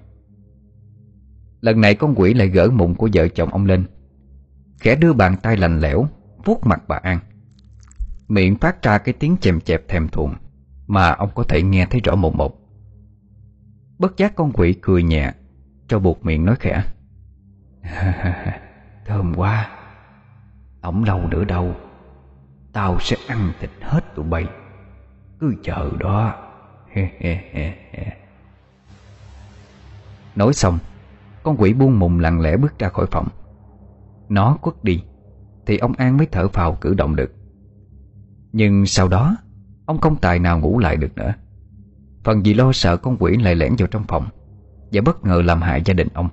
Lần này con quỷ lại gỡ mụn của vợ chồng ông lên, Khẽ đưa bàn tay lành lẽo vuốt mặt bà An. Miệng phát ra cái tiếng chèm chẹp thèm thuồng Mà ông có thể nghe thấy rõ một một. Bất giác con quỷ cười nhẹ Cho buộc miệng nói khẽ. Thơm quá. Ổng lâu nữa đâu. Tao sẽ ăn thịt hết tụi bay. Cứ chờ đó. Nói xong Con quỷ buông mùng lặng lẽ bước ra khỏi phòng. Nó quất đi thì ông An mới thở phào cử động được. Nhưng sau đó, Ông không tài nào ngủ lại được nữa. Phần vì lo sợ con quỷ lại lẻn vào trong phòng Và bất ngờ làm hại gia đình ông.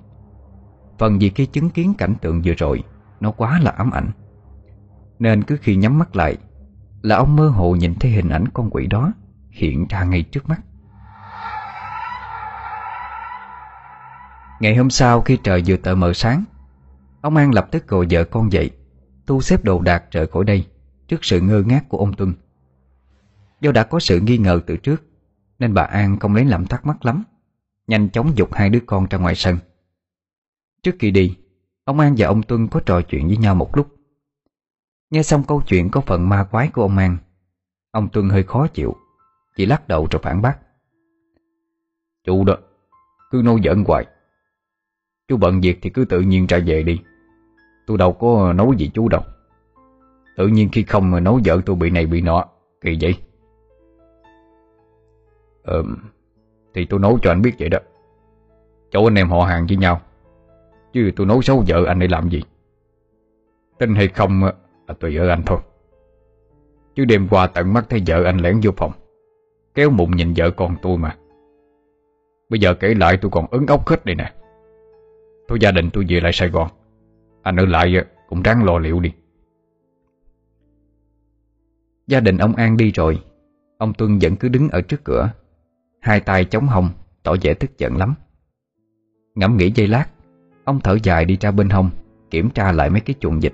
Phần vì khi chứng kiến cảnh tượng vừa rồi, Nó quá là ám ảnh. Nên cứ khi nhắm mắt lại, Là ông mơ hồ nhìn thấy hình ảnh con quỷ đó Hiện ra ngay trước mắt. Ngày hôm sau khi trời vừa tờ mờ sáng, Ông An lập tức gọi vợ con dậy. Tu xếp đồ đạc rời khỏi đây Trước sự ngơ ngác của ông Tuân. Do đã có sự nghi ngờ từ trước, Nên bà An không lấy làm thắc mắc lắm, Nhanh chóng dục hai đứa con ra ngoài sân. Trước khi đi, Ông An và ông Tuân có trò chuyện với nhau một lúc. Nghe xong câu chuyện có phần ma quái của ông An, Ông Tuân hơi khó chịu, Chỉ lắc đầu rồi phản bác. Chú đó, Cứ nô giỡn hoài. Chú bận việc thì cứ tự nhiên ra về đi. Tôi đâu có nói gì chú đâu. Tự nhiên khi không mà nói vợ tôi bị này bị nọ, Kỳ vậy? Ờ Thì tôi nói cho anh biết vậy đó. Chỗ anh em họ hàng với nhau. Chứ tôi nói xấu vợ anh để làm gì? Tin hay không là tùy ở anh thôi. Chứ đêm qua tận mắt thấy vợ anh lẻn vô phòng. Kéo mụn nhìn vợ con tôi mà. Bây giờ kể lại tôi còn ấn ốc hết đây nè. Thôi gia đình tôi về lại Sài Gòn. Anh ở lại ờ, cũng ráng lo liệu đi. Gia đình ông An đi rồi. Ông Tuân vẫn cứ đứng ở trước cửa. Hai tay chống hông, Tỏ vẻ tức giận lắm. Ngẫm nghĩ giây lát, Ông thở dài đi ra bên hông, Kiểm tra lại mấy cái chuồng dịch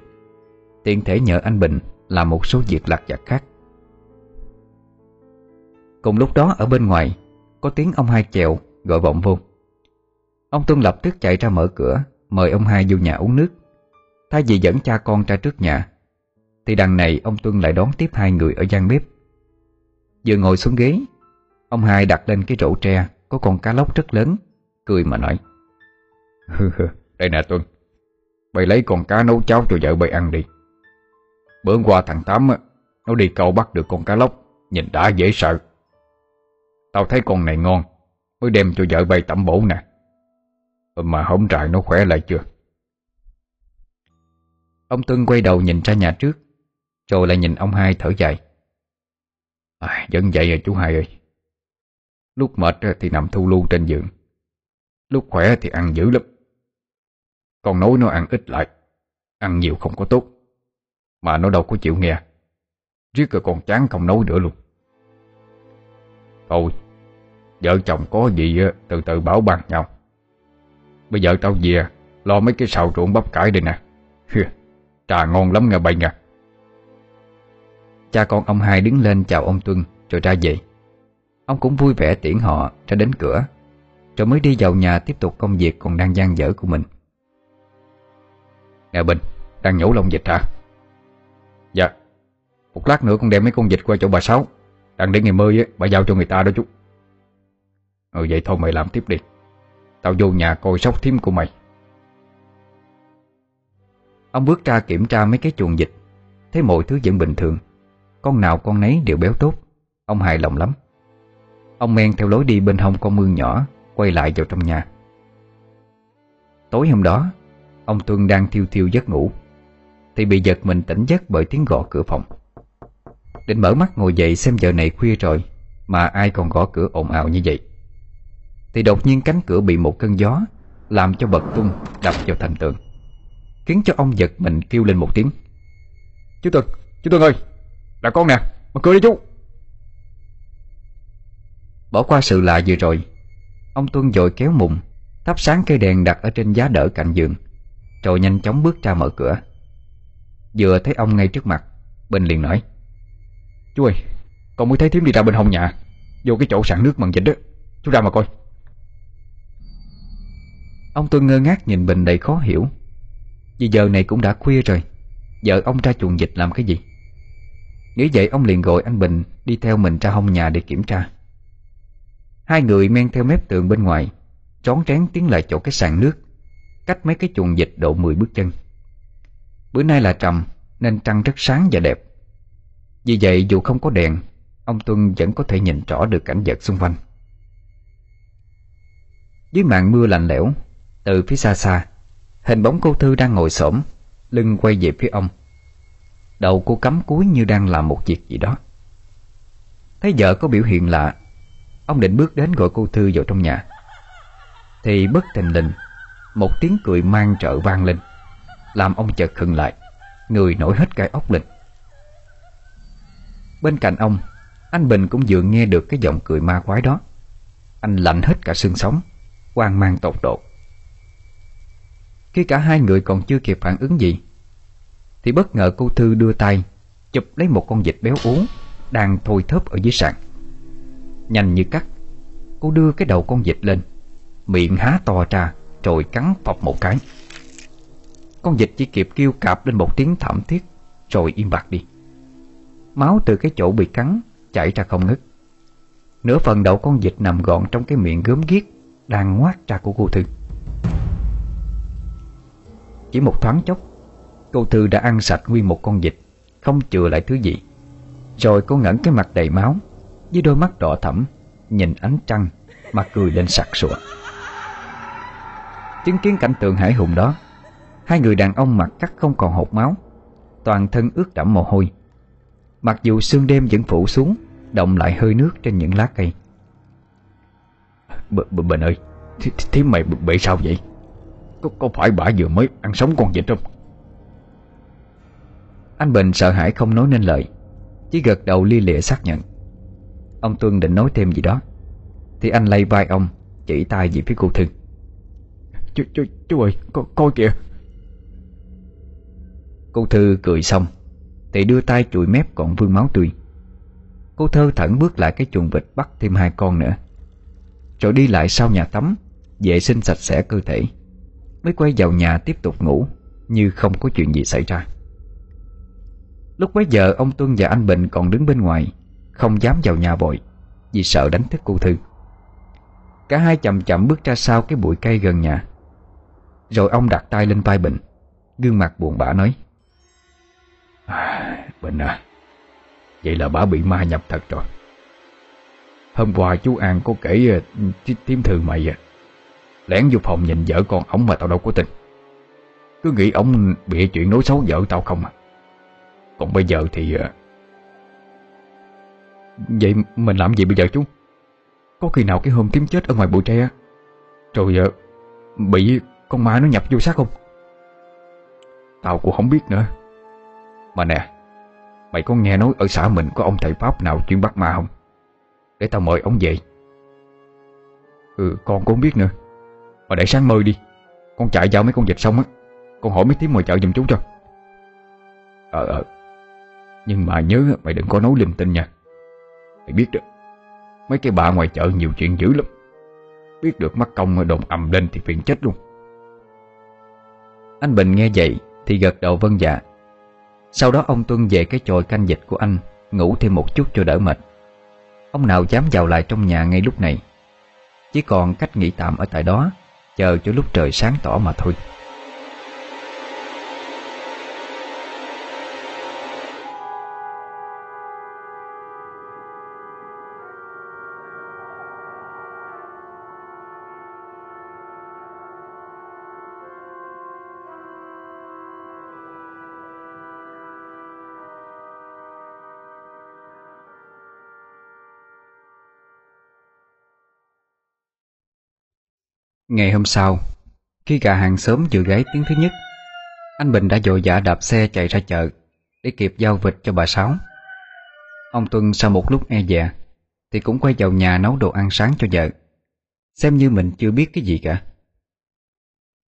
Tiện thể nhờ anh Bình Làm một số việc lặt vặt khác. Cùng lúc đó, ở bên ngoài, Có tiếng ông hai chèo gọi vọng vô. Ông Tuân lập tức chạy ra mở cửa, Mời ông hai vô nhà uống nước. Thay vì dẫn cha con ra trước nhà. Thì đằng này, ông Tuân lại đón tiếp hai người ở gian bếp. Vừa ngồi xuống ghế, Ông hai đặt lên cái rổ tre Có con cá lóc rất lớn, Cười mà nói Đây nè Tuân Bày lấy con cá nấu cháo cho vợ bày ăn đi. Bữa qua thằng Tám Nó đi câu bắt được con cá lóc, Nhìn đã dễ sợ. Tao thấy con này ngon, Mới đem cho vợ bày tẩm bổ nè. Mà hổng trại nó khỏe lại chưa? Ông Tuân quay đầu nhìn ra nhà trước Rồi lại nhìn ông hai thở dài. À, Vẫn vậy à chú hai ơi. Lúc mệt thì nằm thu lưu trên giường. Lúc khỏe thì ăn dữ lắm. Con nói nó ăn ít lại Ăn nhiều không có tốt. Mà nó đâu có chịu nghe. Riết rồi còn chán không nấu nữa luôn. Thôi Vợ chồng có gì từ từ bảo ban nhau. Bây giờ tao về Lo mấy cái xào ruộng bắp cải đây nè. Trà ngon lắm nghe bay nha à. Cha con ông hai đứng lên chào ông Tuân, Rồi ra về. Ông cũng vui vẻ tiễn họ ra đến cửa, Rồi mới đi vào nhà tiếp tục công việc Còn đang gian dở của mình. Nè Bình, Đang nhổ lông dịch hả? Dạ. Một lát nữa con đem mấy con dịch qua chỗ bà Sáu. Đang đến ngày mươi bà giao cho người ta đó chú. Ừ vậy thôi mày làm tiếp đi. Tao vô nhà coi sóc thím của mày. Ông bước ra kiểm tra mấy cái chuồng dịch Thấy mọi thứ vẫn bình thường. Con nào con nấy đều béo tốt. Ông hài lòng lắm. Ông men theo lối đi bên hông con mương nhỏ, Quay lại vào trong nhà. Tối hôm đó, Ông Tuân đang thiêu thiêu giấc ngủ. Thì bị giật mình tỉnh giấc bởi tiếng gõ cửa phòng. Định mở mắt ngồi dậy xem giờ này khuya rồi, Mà ai còn gõ cửa ồn ào như vậy. Thì đột nhiên cánh cửa bị một cơn gió, Làm cho bật tung đập vào thành tường. Khiến cho ông giật mình kêu lên một tiếng. Chú Tuân, chú Tuân ơi Là con nè, mở cửa đi chú. Bỏ qua sự lạ vừa rồi Ông Tuân dội kéo mùng Thắp sáng cây đèn đặt ở trên giá đỡ cạnh giường Rồi nhanh chóng bước ra mở cửa. Vừa thấy ông ngay trước mặt Bình liền nói Chú ơi, con mới thấy thím đi ra bên hông nhà Vô cái chỗ sạn nước bằng dịch đó Chú ra mà coi. Ông Tuân ngơ ngác nhìn Bình đầy khó hiểu. Vì giờ này cũng đã khuya rồi. Vợ ông ra chuồng dịch làm cái gì? Nghĩ vậy, ông liền gọi anh Bình Đi theo mình ra hông nhà để kiểm tra. Hai người men theo mép tường bên ngoài Trón trén tiến lại chỗ cái sàn nước, Cách mấy cái chuồng dịch độ 10 bước chân. Bữa nay là trầm, Nên trăng rất sáng và đẹp. Vì vậy, dù không có đèn, Ông Tuân vẫn có thể nhìn rõ được cảnh vật xung quanh. Dưới màn mưa lạnh lẽo, Từ phía xa xa Hình bóng cô Thư đang ngồi xổm, Lưng quay về phía ông. Đầu cô cắm cúi như đang làm một việc gì đó. Thấy vợ có biểu hiện lạ, Ông định bước đến gọi cô Thư vào trong nhà. Thì bất tình lình, Một tiếng cười mang trợ vang lên, Làm ông chợt khựng lại, Người nổi hết cái óc lên. Bên cạnh ông, Anh Bình cũng vừa nghe được cái giọng cười ma quái đó. Anh lạnh hết cả xương sống, hoang mang tột độ. Khi cả hai người còn chưa kịp phản ứng gì, Thì bất ngờ cô Thư đưa tay Chụp lấy một con vịt béo uống Đang thôi thớp ở dưới sàn. Nhanh như cắt, Cô đưa cái đầu con vịt lên, Miệng há to ra Rồi cắn phọc một cái. Con vịt chỉ kịp kêu cạp lên một tiếng thảm thiết Rồi im bặt đi. Máu từ cái chỗ bị cắn Chảy ra không ngứt Nửa phần đầu con vịt nằm gọn trong cái miệng gớm ghiếc Đang ngoác ra của cô Thư. Chỉ một thoáng chốc, Cô Thư đã ăn sạch nguyên một con vịt, Không chừa lại thứ gì. Rồi cô ngẩn cái mặt đầy máu, Với đôi mắt đỏ thẫm, Nhìn ánh trăng, Mà cười lên sặc sụa. Chứng kiến cảnh tượng hải hùng đó, Hai người đàn ông mặt cắt không còn hột máu, Toàn thân ướt đẫm mồ hôi. Mặc dù sương đêm vẫn phủ xuống, Động lại hơi nước trên những lá cây. B Bình ơi Thế mày bị sao vậy? Có, có phải bà vừa mới ăn sống con vịt không? Anh Bình sợ hãi không nói nên lời Chỉ gật đầu lia lịa xác nhận. Ông Tuân định nói thêm gì đó Thì anh lay vai ông Chỉ tay về phía cô Thư. Chú, chú, chú ơi, co, coi kìa. Cô Thư cười xong Thì đưa tay chùi mép còn vương máu tươi. Cô thơ thẩn bước lại cái chuồng vịt bắt thêm hai con nữa Rồi đi lại sau nhà tắm Vệ sinh sạch sẽ cơ thể Mới quay vào nhà tiếp tục ngủ Như không có chuyện gì xảy ra. Lúc bấy giờ ông Tuân và anh Bình còn đứng bên ngoài Không dám vào nhà vội Vì sợ đánh thức cô Thư. Cả hai chậm chậm bước ra sau cái bụi cây gần nhà. Rồi ông đặt tay lên vai Bình Gương mặt buồn bã nói à, Bình à Vậy là bà bị ma nhập thật rồi. Hôm qua chú An có kể ờ, thím thư mày à Lén vô phòng nhìn vợ con ổng mà tao đâu có tin. Cứ nghĩ ổng bị chuyện nói xấu vợ tao không à. Còn bây giờ thì. Ờ, vậy mình làm gì bây giờ chú? Có khi nào cái hôm tím chết ở ngoài bụi tre Rồi uh, Bị con ma nó nhập vô xác không? Tao cũng không biết nữa. Mà nè Mày có nghe nói ở xã mình có ông thầy Pháp nào chuyên bắt ma không? Để tao mời ông về. Ừ con cũng không biết nữa. Mà để sáng mơ đi. Con chạy giao mấy con vịt xong á, Con hỏi mấy tiếng mời chợ giùm chú cho. Ờ ờ. Nhưng mà nhớ mày đừng có nói linh tinh nha. Mày biết được, Mấy cái bà ngoài chợ nhiều chuyện dữ lắm. Biết được mắt công đồn ầm lên thì phiền chết luôn. Anh Bình nghe vậy Thì gật đầu vân dạ. Sau đó ông Tuân về cái chòi canh dịch của anh, Ngủ thêm một chút cho đỡ mệt. Ông nào dám vào lại trong nhà ngay lúc này. Chỉ còn cách nghỉ tạm ở tại đó. Chờ cho lúc trời sáng tỏ mà thôi. Ngày hôm sau, Khi gà hàng sớm vừa gáy tiếng thứ nhất, Anh Bình đã dội dã đạp xe chạy ra chợ Để kịp giao vịt cho bà Sáu. Ông Tuân sau một lúc e dè Thì cũng quay vào nhà nấu đồ ăn sáng cho vợ, Xem như mình chưa biết cái gì cả.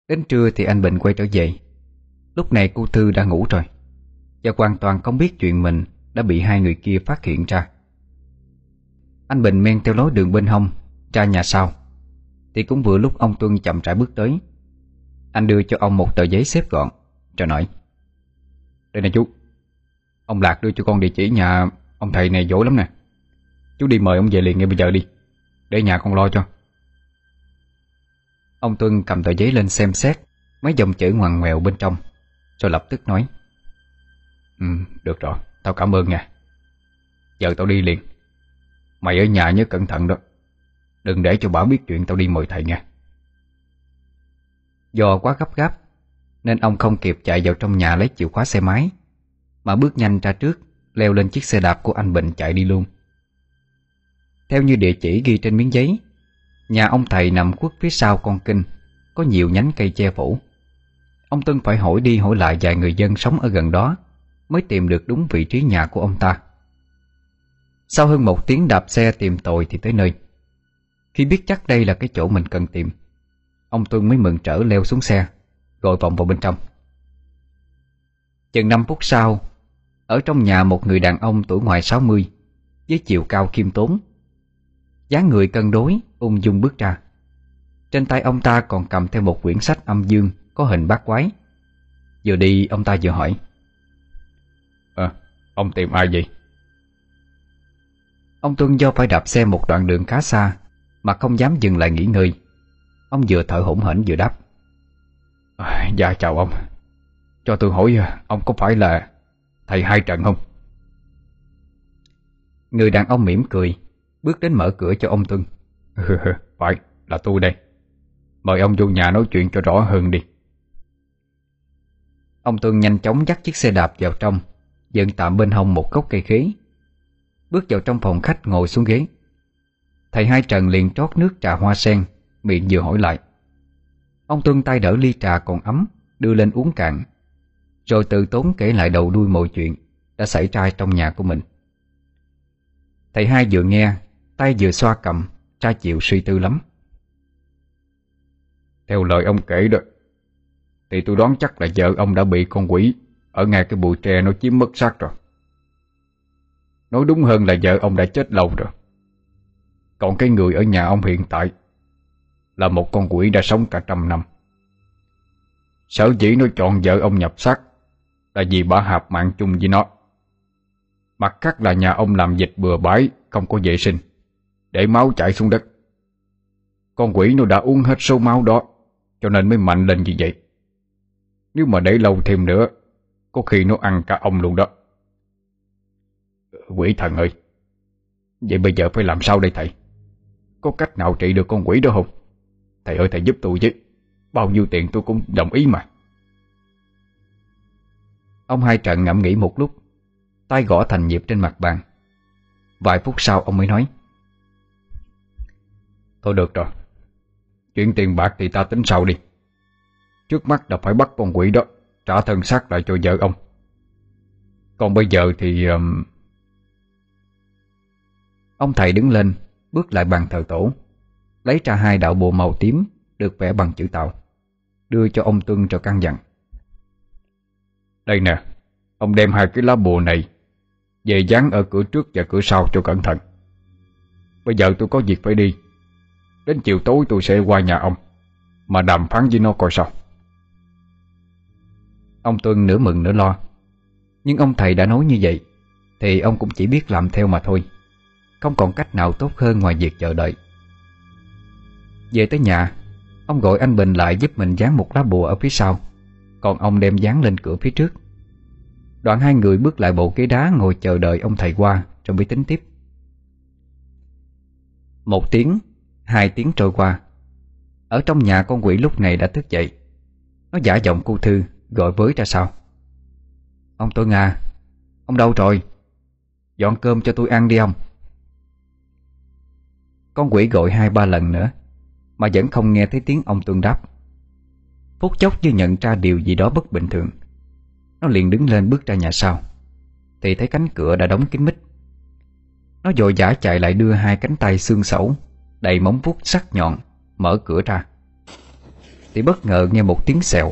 Đến trưa thì anh Bình quay trở về. Lúc này cô Thư đã ngủ rồi Và hoàn toàn không biết chuyện mình Đã bị hai người kia phát hiện ra. Anh Bình men theo lối đường bên hông Ra nhà sau thì cũng vừa lúc ông Tuân chậm rãi bước tới. Anh đưa cho ông một tờ giấy xếp gọn Rồi nói Đây nè chú Ông Lạc đưa cho con địa chỉ nhà Ông thầy này dỗ lắm nè. Chú đi mời ông về liền ngay bây giờ đi Để nhà con lo cho. Ông Tuân cầm tờ giấy lên xem xét Mấy dòng chữ ngoằn ngoèo bên trong Rồi lập tức nói Ừ, được rồi, tao cảm ơn nha Giờ tao đi liền. Mày ở nhà nhớ cẩn thận đó. Đừng để cho bảo biết chuyện tao đi mời thầy nha Do quá gấp gáp, Nên ông không kịp chạy vào trong nhà lấy chìa khóa xe máy, Mà bước nhanh ra trước, Leo lên chiếc xe đạp của anh Bình chạy đi luôn. Theo như địa chỉ ghi trên miếng giấy, Nhà ông thầy nằm khuất phía sau con kinh, Có nhiều nhánh cây che phủ. Ông Tân phải hỏi đi hỏi lại vài người dân sống ở gần đó, Mới tìm được đúng vị trí nhà của ông ta. Sau hơn một tiếng đạp xe tìm tội thì tới nơi khi biết chắc đây là cái chỗ mình cần tìm Ông Tuân mới mừng trở leo xuống xe Rồi vòng vào bên trong. Chừng 5 phút sau Ở trong nhà một người đàn ông tuổi ngoài 60 Với chiều cao khiêm tốn dáng người cân đối Ung dung bước ra. Trên tay ông ta còn cầm theo một quyển sách âm dương Có hình bát quái. Vừa đi ông ta vừa hỏi À, ông tìm ai vậy? Ông Tuân do phải đạp xe một đoạn đường khá xa mà không dám dừng lại nghỉ ngơi. Ông vừa thở hổn hển vừa đáp. À, Dạ chào ông. Cho tôi hỏi ông có phải là Thầy Hai Trận không? Người đàn ông mỉm cười Bước đến mở cửa cho ông Tuân. Phải là tôi đây. Mời ông vô nhà nói chuyện cho rõ hơn đi. Ông Tuân nhanh chóng dắt chiếc xe đạp vào trong Dựng tạm bên hông một gốc cây khế. Bước vào trong phòng khách ngồi xuống ghế Thầy Hai Trần liền trót nước trà hoa sen, Miệng vừa hỏi lại. Ông Tuân tay đỡ ly trà còn ấm, Đưa lên uống cạn. Rồi tự tốn kể lại đầu đuôi mọi chuyện Đã xảy ra trong nhà của mình. Thầy hai vừa nghe, Tay vừa xoa cầm, Tra chịu suy tư lắm. Theo lời ông kể đó, Thì tôi đoán chắc là vợ ông đã bị con quỷ Ở ngay cái bụi tre nó chiếm mất xác rồi. Nói đúng hơn là vợ ông đã chết lâu rồi còn cái người ở nhà ông hiện tại Là một con quỷ đã sống cả trăm năm. Sở dĩ nó chọn vợ ông nhập xác Là vì bà hạp mạng chung với nó. Mặt khác là nhà ông làm dịch bừa bãi, Không có vệ sinh, Để máu chảy xuống đất. Con quỷ nó đã uống hết số máu đó, Cho nên mới mạnh lên như vậy. Nếu mà để lâu thêm nữa, Có khi nó ăn cả ông luôn đó. Quỷ thần ơi, Vậy bây giờ phải làm sao đây thầy? Có cách nào trị được con quỷ đó không? Thầy ơi, thầy giúp tôi chứ Bao nhiêu tiền tôi cũng đồng ý mà. Ông hai trận ngẫm nghĩ một lúc, tay gõ thành nhịp trên mặt bàn. Vài phút sau ông mới nói, Thôi được rồi. Chuyện tiền bạc thì ta tính sau đi. Trước mắt là phải bắt con quỷ đó Trả thân xác lại cho vợ ông. Còn bây giờ thì um... Ông thầy đứng lên Bước lại bàn thờ tổ, Lấy ra hai đạo bộ màu tím Được vẽ bằng chữ tạo, Đưa cho ông Tuân cho căn dặn. Đây nè, Ông đem hai cái lá bùa này Về dán ở cửa trước và cửa sau cho cẩn thận. Bây giờ tôi có việc phải đi, Đến chiều tối tôi sẽ qua nhà ông, Mà đàm phán với nó coi sao. Ông Tuân nửa mừng nửa lo, Nhưng ông thầy đã nói như vậy Thì ông cũng chỉ biết làm theo mà thôi. Không còn cách nào tốt hơn ngoài việc chờ đợi. Về tới nhà, Ông gọi anh Bình lại giúp mình dán một lá bùa ở phía sau. Còn ông đem dán lên cửa phía trước. Đoạn hai người bước lại bộ ghế đá ngồi chờ đợi ông thầy qua Rồi mới tính tiếp. Một tiếng, Hai tiếng trôi qua. Ở trong nhà con quỷ lúc này đã thức dậy. Nó giả giọng cô Thư, Gọi với ra sau Ông tôi Nga, Ông đâu rồi? Dọn cơm cho tôi ăn đi ông. Con quỷ gọi hai ba lần nữa, Mà vẫn không nghe thấy tiếng ông Tuân đáp. Phút chốc như nhận ra điều gì đó bất bình thường, Nó liền đứng lên bước ra nhà sau, Thì thấy cánh cửa đã đóng kín mít. Nó dội vã chạy lại đưa hai cánh tay xương sẩu Đầy móng vuốt sắc nhọn Mở cửa ra. Thì bất ngờ nghe một tiếng xèo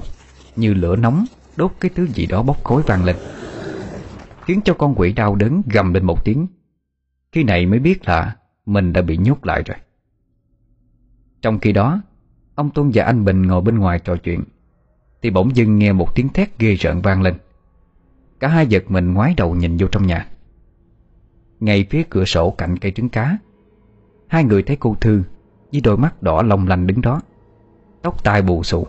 Như lửa nóng đốt cái thứ gì đó bốc khói vang lên, Khiến cho con quỷ đau đớn gầm lên một tiếng. Khi này mới biết là mình đã bị nhốt lại rồi. Trong khi đó Ông Tuân và anh Bình ngồi bên ngoài trò chuyện Thì bỗng dưng nghe một tiếng thét ghê rợn vang lên. Cả hai giật mình ngoái đầu nhìn vô trong nhà. Ngay phía cửa sổ cạnh cây trứng cá Hai người thấy cô Thư Với đôi mắt đỏ long lanh đứng đó. Tóc tai bù xù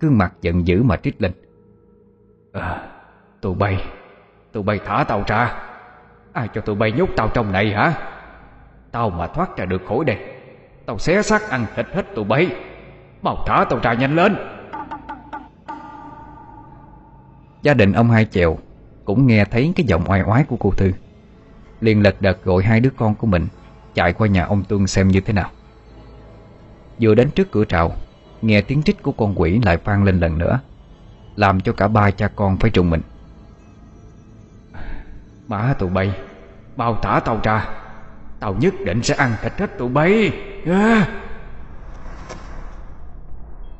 Gương mặt giận dữ mà trít lên. À, Tụi bay Tụi bay thả tao ra Ai cho tụi bay nhốt tao trong này hả? Tao mà thoát ra được khỏi đây. Tao xé xác ăn thịt hết tụi bay. Mau thả tao ra nhanh lên. Gia đình ông hai chèo Cũng nghe thấy cái giọng oai oái của cô Thư. Liền lật đật gọi hai đứa con của mình Chạy qua nhà ông Tuân xem như thế nào. Vừa đến trước cửa trào, Nghe tiếng trích của con quỷ lại vang lên lần nữa, Làm cho cả ba cha con phải trùng mình. Má tụi bay Bao thả tao ra. Tao nhất định sẽ ăn thịt hết tụi bay. Yeah.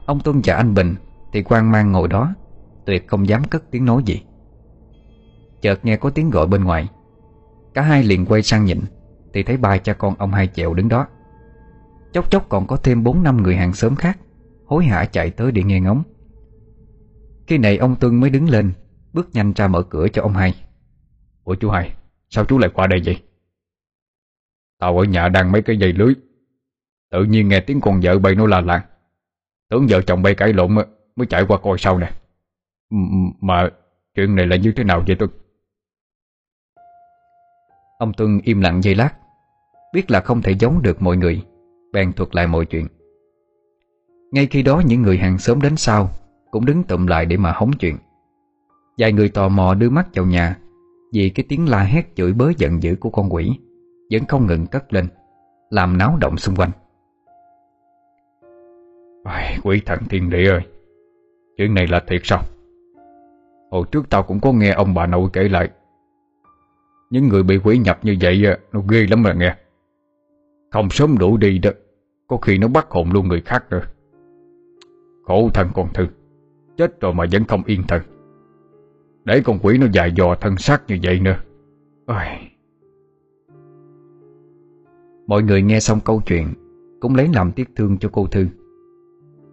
Ông Tuân và anh Bình Thì quan mang ngồi đó, Tuyệt không dám cất tiếng nói gì. Chợt nghe có tiếng gọi bên ngoài. Cả hai liền quay sang nhìn, thì thấy ba cha con ông hai chèo đứng đó. Chốc chốc còn có thêm bốn năm người hàng xóm khác, Hối hả chạy tới để nghe ngóng. Khi này ông Tuân mới đứng lên, Bước nhanh ra mở cửa cho ông hai. Ủa chú hai, Sao chú lại qua đây vậy? Tao ở nhà đang mấy cái dây lưới. Tự nhiên nghe tiếng con vợ bay nó la làng. Tưởng vợ chồng bay cãi lộn Mới chạy qua coi sau nè. Mà chuyện này là như thế nào vậy Tuân Ông Tuân im lặng giây lát, Biết là không thể giống được mọi người, Bèn thuật lại mọi chuyện. Ngay khi đó những người hàng xóm đến sau Cũng đứng tụm lại để mà hóng chuyện. Vài người tò mò đưa mắt vào nhà Vì cái tiếng la hét chửi bới giận dữ của con quỷ. Vẫn không ngừng cất lên Làm náo động xung quanh. Ai, Quỷ thần thiên địa ơi Chuyện này là thiệt sao? Hồi trước tao cũng có nghe ông bà nội kể lại. Những người bị quỷ nhập như vậy Nó ghê lắm mà nghe. Không sớm đủ đi đó Có khi nó bắt hồn luôn người khác nữa. Khổ thân con Thư Chết rồi mà vẫn không yên thân. Để con quỷ nó dài dò thân xác như vậy nữa. Ôi. Mọi người nghe xong câu chuyện, Cũng lấy làm tiếc thương cho cô Thư.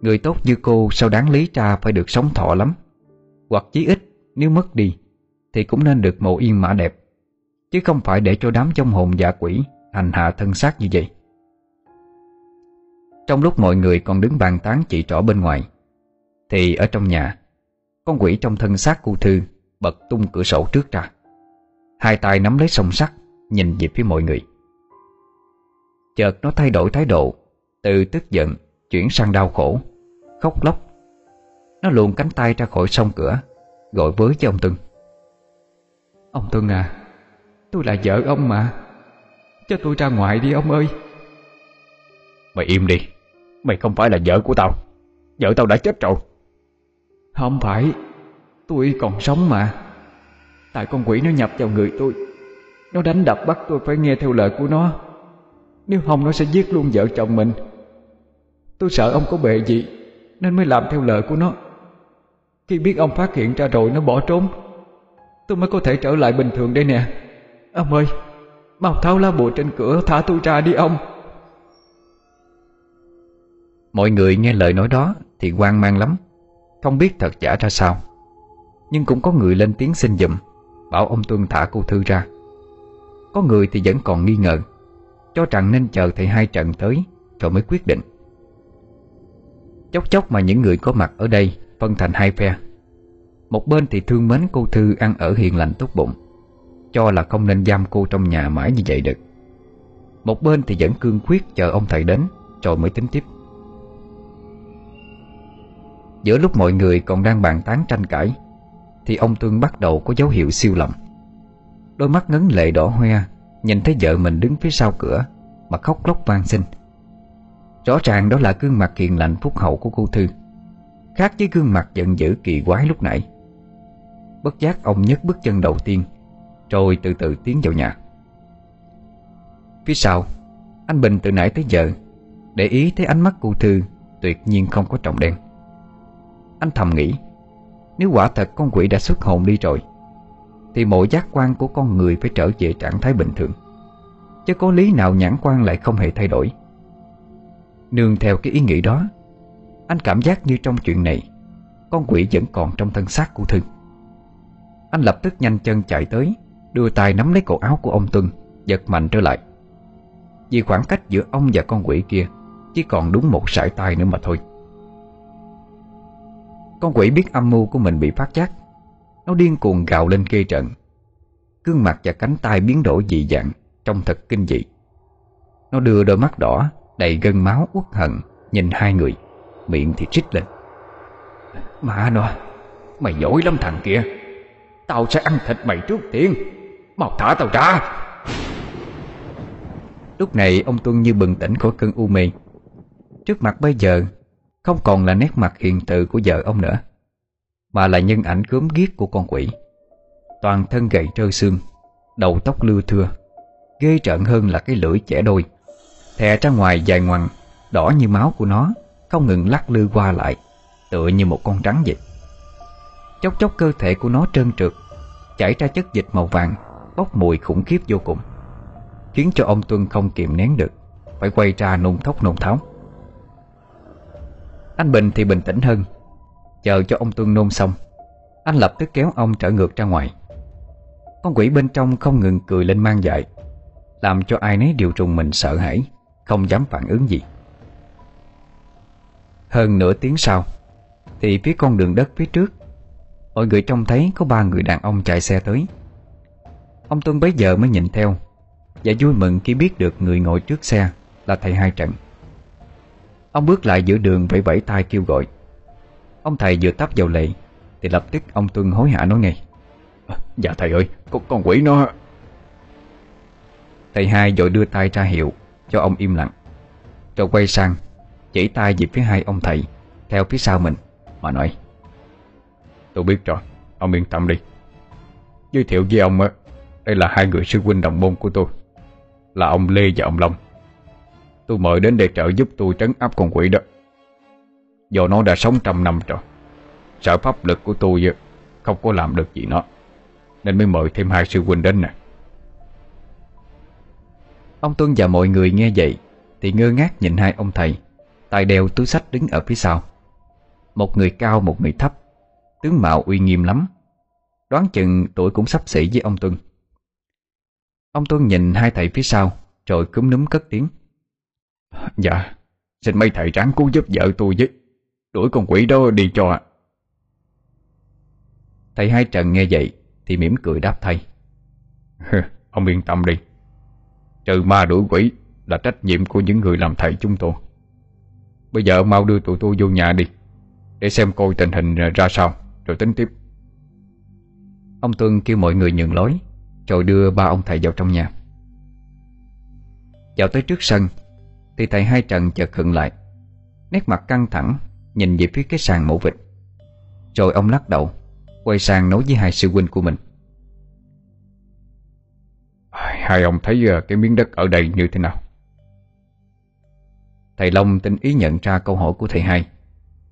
Người tốt như cô sao đáng lý ra phải được sống thọ lắm? Hoặc chí ít, nếu mất đi, Thì cũng nên được mộ yên mã đẹp, Chứ không phải để cho đám trong hồn dạ quỷ Hành hạ thân xác như vậy. Trong lúc mọi người còn đứng bàn tán chỉ trỏ bên ngoài, Thì ở trong nhà, Con quỷ trong thân xác cô Thư Bật tung cửa sổ trước ra. Hai tay nắm lấy song sắt, Nhìn về phía mọi người. Chợt nó thay đổi thái độ Từ tức giận chuyển sang đau khổ Khóc lóc. Nó luồn cánh tay ra khỏi sông cửa Gọi với cho ông Tuân. Ông Tuân à Tôi là vợ ông mà. Cho tôi ra ngoài đi ông ơi. Mày im đi Mày không phải là vợ của tao. Vợ tao đã chết rồi. Không phải Tôi còn sống mà. Tại con quỷ nó nhập vào người tôi Nó đánh đập bắt tôi phải nghe theo lời của nó nếu không nó sẽ giết luôn vợ chồng mình. Tôi sợ ông có bệ gì, Nên mới làm theo lời của nó. Khi biết ông phát hiện ra rồi, nó bỏ trốn. Tôi mới có thể trở lại bình thường đây nè. Ông ơi, Mau tháo lá bùa trên cửa, thả tôi ra đi ông. Mọi người nghe lời nói đó Thì hoang mang lắm, Không biết thật giả ra sao. Nhưng cũng có người lên tiếng xin giùm, Bảo ông Tuân thả cô Thư ra. Có người thì vẫn còn nghi ngờ. Cho rằng nên chờ thầy hai trận tới Rồi mới quyết định. Chốc chốc mà những người có mặt ở đây Phân thành hai phe. Một bên thì thương mến cô Thư ăn ở hiền lành tốt bụng, Cho là không nên giam cô trong nhà mãi như vậy được. Một bên thì vẫn cương quyết chờ ông thầy đến, Rồi mới tính tiếp. Giữa lúc mọi người còn đang bàn tán tranh cãi, Thì ông Tuân bắt đầu có dấu hiệu siêu lầm. Đôi mắt ngấn lệ đỏ hoe Nhìn thấy vợ mình đứng phía sau cửa, Mà khóc lóc van xin. Rõ ràng đó là gương mặt hiền lành phúc hậu của cô Thư, Khác với gương mặt giận dữ kỳ quái lúc nãy. Bất giác ông nhấc bước chân đầu tiên, Rồi từ từ tiến vào nhà. Phía sau, Anh Bình từ nãy tới giờ, Để ý thấy ánh mắt cô Thư Tuyệt nhiên không có trọng đen. Anh thầm nghĩ, Nếu quả thật con quỷ đã xuất hồn đi rồi thì mọi giác quan của con người Phải trở về trạng thái bình thường. Chứ có lý nào nhãn quan lại không hề thay đổi. Nương theo cái ý nghĩ đó, Anh cảm giác như trong chuyện này, Con quỷ vẫn còn trong thân xác của Thư. Anh lập tức nhanh chân chạy tới, Đưa tay nắm lấy cổ áo của ông Tuân, Giật mạnh trở lại. Vì khoảng cách giữa ông và con quỷ kia, Chỉ còn đúng một sải tay nữa mà thôi. Con quỷ biết âm mưu của mình bị phát giác nó điên cuồng gào lên kê trận. Gương mặt và cánh tay biến đổi dị dạng, Trông thật kinh dị. Nó đưa đôi mắt đỏ, Đầy gân máu uất hận, Nhìn hai người. Miệng thì trích lên. Mà nó, Mày giỏi lắm thằng kia. Tao sẽ ăn thịt mày trước tiên. Mau thả tao ra. Lúc này, ông Tuân như bừng tỉnh khỏi cơn u mê. Trước mặt bây giờ, Không còn là nét mặt hiền từ của vợ ông nữa. Mà là nhân ảnh gớm ghiếc của con quỷ. Toàn thân gầy trơ xương, Đầu tóc lưa thưa, Ghê trợn hơn là cái lưỡi chẻ đôi. Thè ra ngoài dài ngoằng, Đỏ như máu của nó, Không ngừng lắc lư qua lại, Tựa như một con rắn vậy. Chốc chốc cơ thể của nó trơn trượt, Chảy ra chất dịch màu vàng, Bốc mùi khủng khiếp vô cùng, Khiến cho ông Tuân không kiềm nén được, Phải quay ra nôn thốc nôn tháo. Anh Bình thì bình tĩnh hơn Chờ cho ông Tuân nôn xong, Anh lập tức kéo ông trở ngược ra ngoài. Con quỷ bên trong không ngừng cười lên mang dại, Làm cho ai nấy đều trùng mình sợ hãi, Không dám phản ứng gì. Hơn nửa tiếng sau, Thì phía con đường đất phía trước, Mọi người trông thấy có ba người đàn ông chạy xe tới. Ông Tuân bấy giờ mới nhìn theo Và vui mừng khi biết được người ngồi trước xe Là thầy hai trận. Ông bước lại giữa đường vẫy vẫy tay kêu gọi. Ông thầy vừa tắp vào lệ Thì lập tức ông Tuân hối hả nói ngay. À, Dạ thầy ơi con, con quỷ nó. Thầy hai rồi đưa tay ra hiệu Cho ông im lặng Rồi quay sang Chỉ tay về phía hai ông thầy Theo phía sau mình Mà nói. Tôi biết rồi Ông yên tâm đi. Giới thiệu với ông Đây là hai người sư huynh đồng môn của tôi Là ông Lê và ông Long. Tôi mời đến để trợ giúp tôi trấn áp con quỷ đó Do nó đã sống trăm năm rồi Sợ pháp lực của tôi Không có làm được gì nó, Nên mới mời thêm hai sư huynh đến nè. Ông Tuân và mọi người nghe vậy Thì ngơ ngác nhìn hai ông thầy, tay đeo túi sách đứng ở phía sau. Một người cao, một người thấp, Tướng mạo uy nghiêm lắm. Đoán chừng tuổi cũng sắp xỉ với ông Tuân Ông Tuân nhìn hai thầy phía sau, Rồi cúm núm cất tiếng. Dạ Xin mấy thầy ráng cứu giúp vợ tôi với. Đuổi con quỷ đó đi cho. Thầy hai Trần nghe vậy Thì mỉm cười đáp thay. Ông yên tâm đi. Trừ ma đuổi quỷ Là trách nhiệm của những người làm thầy chúng tôi. Bây giờ mau đưa tụi tôi vô nhà đi Để xem coi tình hình ra sao Rồi tính tiếp. Ông Tuân kêu mọi người nhường lối Rồi đưa ba ông thầy vào trong nhà. Vào tới trước sân Thì thầy hai Trần chợt khựng lại Nét mặt căng thẳng Nhìn về phía cái sàn mổ vịt. Rồi ông lắc đầu Quay sang nói với hai sư huynh của mình. Hai ông thấy ờ, cái miếng đất ở đây như thế nào? Thầy Long tinh ý nhận ra câu hỏi của thầy hai.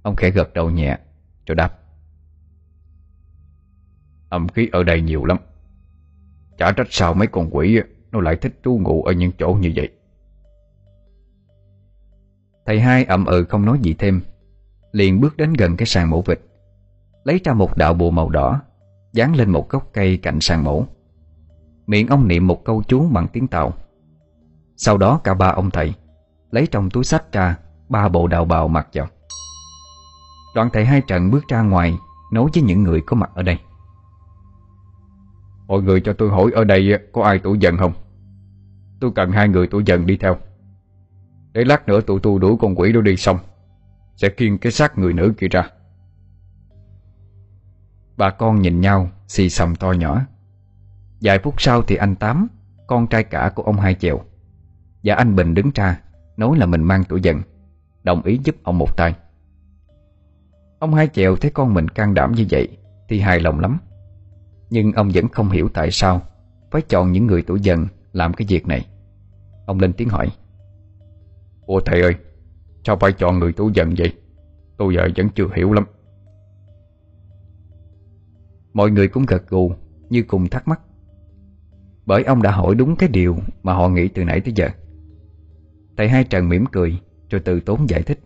Ông khẽ gật đầu nhẹ Rồi đáp. Âm khí ở đây nhiều lắm. Chả trách sao mấy con quỷ Nó lại thích trú ngụ ở những chỗ như vậy. Thầy hai ậm ừ không nói gì thêm Liền bước đến gần cái sàn mổ vịt. Lấy ra một đạo bùa màu đỏ, Dán lên một gốc cây cạnh sàn mổ. Miệng ông niệm một câu chú bằng tiếng Tàu. Sau đó cả ba ông thầy Lấy trong túi sách ra Ba bộ đạo bào mặc vào. Đoạn thầy hai trận bước ra ngoài, Nói với những người có mặt ở đây. Mọi người cho tôi hỏi ở đây có ai tuổi dần không? Tôi cần hai người tuổi dần đi theo. Để lát nữa tụi tôi đuổi con quỷ đó đi xong. Sẽ khiêng cái xác người nữ kia ra. Bà con nhìn nhau, Xì xầm to nhỏ. Vài phút sau thì anh Tám, Con trai cả của ông Hai Chèo, Và anh Bình đứng ra, Nói là mình mang tuổi dần Đồng ý giúp ông một tay. Ông Hai Chèo thấy con mình can đảm như vậy Thì hài lòng lắm. Nhưng ông vẫn không hiểu tại sao Phải chọn những người tuổi dần Làm cái việc này. Ông lên tiếng hỏi, Ủa thầy ơi Sao phải chọn người tủ giận vậy? Tôi giờ vẫn chưa hiểu lắm. Mọi người cũng gật gù, Như cùng thắc mắc. Bởi ông đã hỏi đúng cái điều Mà họ nghĩ từ nãy tới giờ. Thầy hai Trần mỉm cười, Rồi từ tốn giải thích.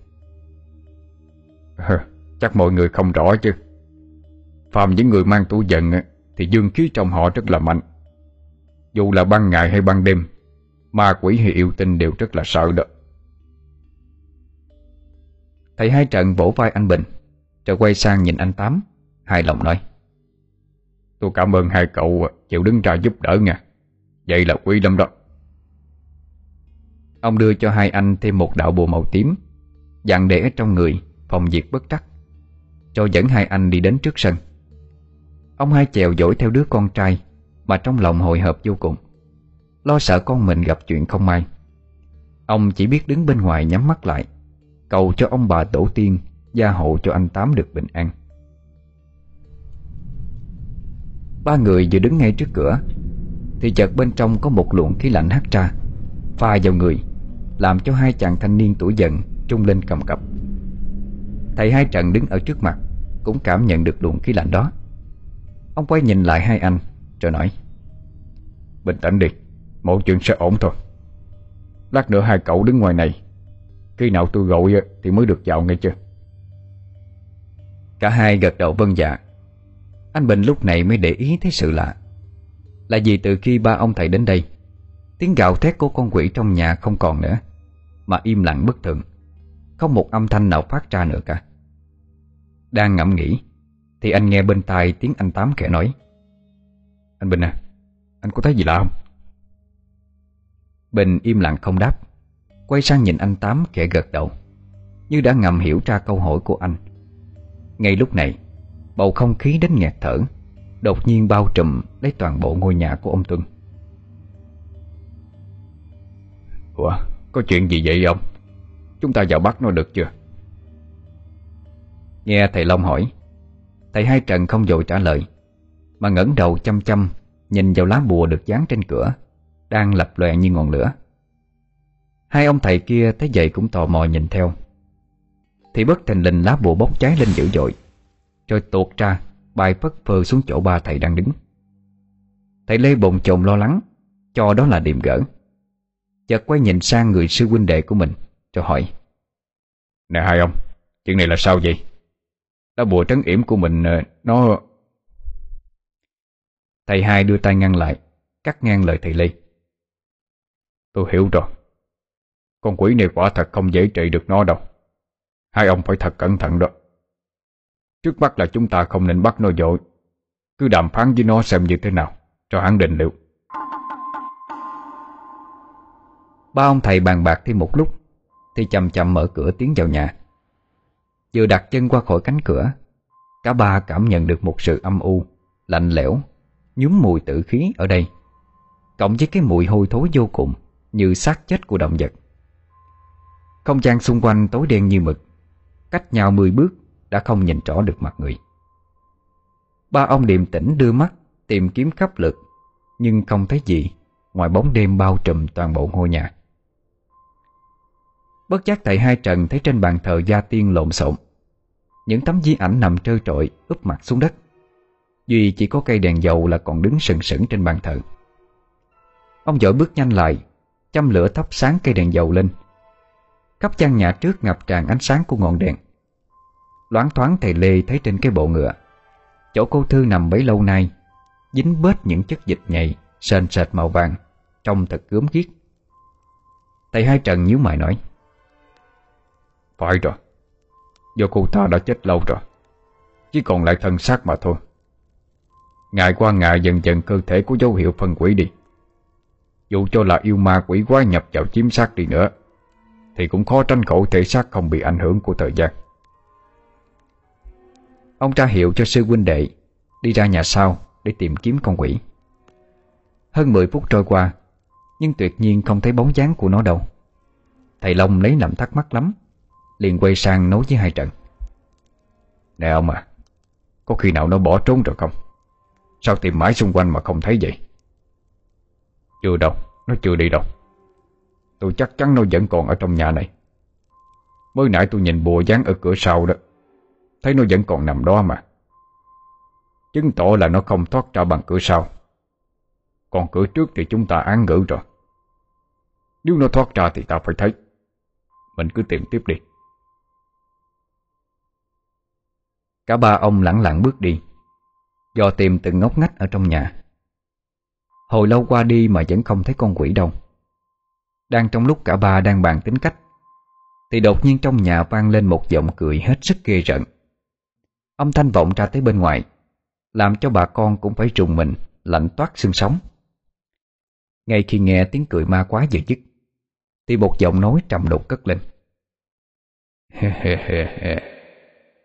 Chắc mọi người không rõ chứ. Phàm những người mang tủ giận Thì dương khí trong họ rất là mạnh. Dù là ban ngày hay ban đêm, Ma quỷ hay yêu tinh đều rất là sợ đó. Thầy hai trận vỗ vai anh Bình, Rồi quay sang nhìn anh Tám, Hài lòng nói, Tôi cảm ơn hai cậu chịu đứng ra giúp đỡ nha. Vậy là quý lắm đó. Ông đưa cho hai anh thêm một đạo bùa màu tím Dặn để trong người, Phòng diệt bất trắc, Cho dẫn hai anh đi đến trước sân. Ông hai chèo dỗi theo đứa con trai, Mà trong lòng hồi hộp vô cùng, Lo sợ con mình gặp chuyện không may. Ông chỉ biết đứng bên ngoài nhắm mắt lại Cầu cho ông bà tổ tiên, Gia hộ cho anh Tám được bình an. Ba người vừa đứng ngay trước cửa, Thì chợt bên trong có một luồng khí lạnh hắt ra, Pha vào người, Làm cho hai chàng thanh niên tuổi dần Trung lên cầm cập. Thầy hai trận đứng ở trước mặt, Cũng cảm nhận được luồng khí lạnh đó. Ông quay nhìn lại hai anh, Rồi nói, Bình tĩnh đi Mọi chuyện sẽ ổn thôi. Lát nữa hai cậu đứng ngoài này khi nào tôi gọi ờ, thì mới được vào nghe chưa Cả hai gật đầu vân dạ. Anh Bình lúc này mới để ý thấy sự lạ. Là vì từ khi ba ông thầy đến đây, Tiếng gào thét của con quỷ trong nhà không còn nữa, Mà im lặng bất thường. Không một âm thanh nào phát ra nữa cả. Đang ngẫm nghĩ, Thì anh nghe bên tai tiếng anh Tám kẻ nói. Anh Bình à Anh có thấy gì lạ không? Bình im lặng không đáp. Quay sang nhìn anh Tám kẻ gật đầu Như đã ngầm hiểu ra câu hỏi của anh. Ngay lúc này Bầu không khí đến nghẹt thở Đột nhiên bao trùm lấy toàn bộ ngôi nhà của ông Tuân. Ủa có chuyện gì vậy ông? Chúng ta vào bắt nó được chưa? Nghe thầy Long hỏi Thầy Hai Trần không vội trả lời Mà ngẩng đầu chăm chăm Nhìn vào lá bùa được dán trên cửa Đang lập lòe như ngọn lửa Hai ông thầy kia thấy vậy cũng tò mò nhìn theo. Thì bất thình lình lá bùa bốc cháy lên dữ dội Rồi tuột ra Bài phất phơ xuống chỗ ba thầy đang đứng. Thầy Lê bồn chồn lo lắng Cho đó là điểm gỡ. Chợt quay nhìn sang người sư huynh đệ của mình Rồi hỏi Nè hai ông Chuyện này là sao vậy? Lá bùa trấn yểm của mình ờ, Nó Thầy hai đưa tay ngăn lại Cắt ngang lời thầy Lê. Tôi hiểu rồi con quỷ này quả thật không dễ trị được nó đâu. Hai ông phải thật cẩn thận đó. Trước mắt là chúng ta không nên bắt nó dội. Cứ đàm phán với nó xem như thế nào, Cho hắn định liệu. Ba ông thầy bàn bạc thêm một lúc, Thì chậm chậm mở cửa tiến vào nhà. Vừa đặt chân qua khỏi cánh cửa, Cả ba cảm nhận được một sự âm u, Lạnh lẽo Nhúm mùi tử khí ở đây. Cộng với cái mùi hôi thối vô cùng, Như xác chết của động vật. Không gian xung quanh tối đen như mực. Cách nhau 10 bước Đã không nhìn rõ được mặt người. Ba ông điềm tĩnh đưa mắt Tìm kiếm khắp lực, Nhưng không thấy gì Ngoài bóng đêm bao trùm toàn bộ ngôi nhà. Bất giác thầy hai trần thấy trên bàn thờ gia tiên lộn xộn. Những tấm di ảnh nằm trơ trội úp mặt xuống đất. Duy chỉ có cây đèn dầu là còn đứng sừng sững trên bàn thờ. Ông dội bước nhanh lại, Châm lửa thắp sáng cây đèn dầu lên. Khắp gian nhà trước ngập tràn ánh sáng của ngọn đèn. Loáng thoáng thầy Lê thấy trên cái bộ ngựa. Chỗ cô Thư nằm bấy lâu nay, Dính bết những chất dịch nhầy, Sền sệt màu vàng, Trông thật gớm ghiếc. Thầy hai trần nhíu mày nói, Phải rồi, Do cô ta đã chết lâu rồi, Chỉ còn lại thân xác mà thôi. Ngày qua ngày dần dần cơ thể có dấu hiệu phân quỷ đi. Dù cho là yêu ma quỷ quái nhập vào chiếm xác đi nữa thì cũng khó tránh khẩu thể xác không bị ảnh hưởng của thời gian. Ông tra hiệu cho sư huynh đệ Đi ra nhà sau để tìm kiếm con quỷ. Hơn 10 phút trôi qua, Nhưng tuyệt nhiên không thấy bóng dáng của nó đâu. Thầy Long lấy làm thắc mắc lắm, Liền quay sang nói với hai trận. Nè ông à Có khi nào nó bỏ trốn rồi không? Sao tìm mãi xung quanh mà không thấy vậy? Chưa đâu, Nó chưa đi đâu. Tôi chắc chắn nó vẫn còn ở trong nhà này. Mới nãy tôi nhìn bùa dán ở cửa sau đó, Thấy nó vẫn còn nằm đó mà. Chứng tỏ là nó không thoát ra bằng cửa sau. Còn cửa trước thì chúng ta án ngữ rồi. Nếu nó thoát ra thì ta phải thấy. Mình cứ tìm tiếp đi. Cả ba ông lặng lặng bước đi, Do tìm từng ngóc ngách ở trong nhà. Hồi lâu qua đi mà vẫn không thấy con quỷ đâu. Đang trong lúc cả ba đang bàn tính cách Thì đột nhiên trong nhà vang lên một giọng cười hết sức ghê rợn. Âm thanh vọng ra tới bên ngoài Làm cho bà con cũng phải trùng mình Lạnh toát xương sống. Ngay khi nghe tiếng cười ma quá vừa dứt Thì một giọng nói trầm đục cất lên.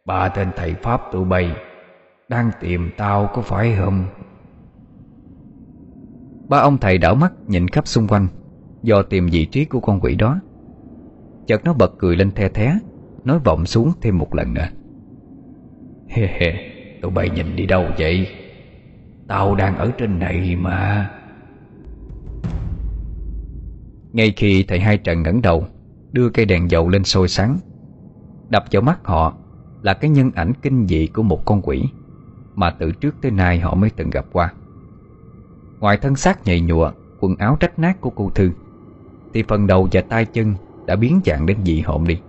Ba tên thầy Pháp tụi bay Đang tìm tao có phải không? Ba ông thầy đảo mắt nhìn khắp xung quanh Do tìm vị trí của con quỷ đó. Chợt nó bật cười lên the thé, Nói vọng xuống thêm một lần nữa. Hê hê Tụi bay nhìn đi đâu vậy? Tao đang ở trên này mà. Ngay khi thầy hai trần ngẩng đầu, Đưa cây đèn dầu lên sôi sáng, Đập vào mắt họ Là cái nhân ảnh kinh dị của một con quỷ Mà từ trước tới nay họ mới từng gặp qua. Ngoài thân xác nhầy nhụa, Quần áo rách nát của cô Thư thì phần đầu và tay chân Đã biến dạng đến dị hộn đi.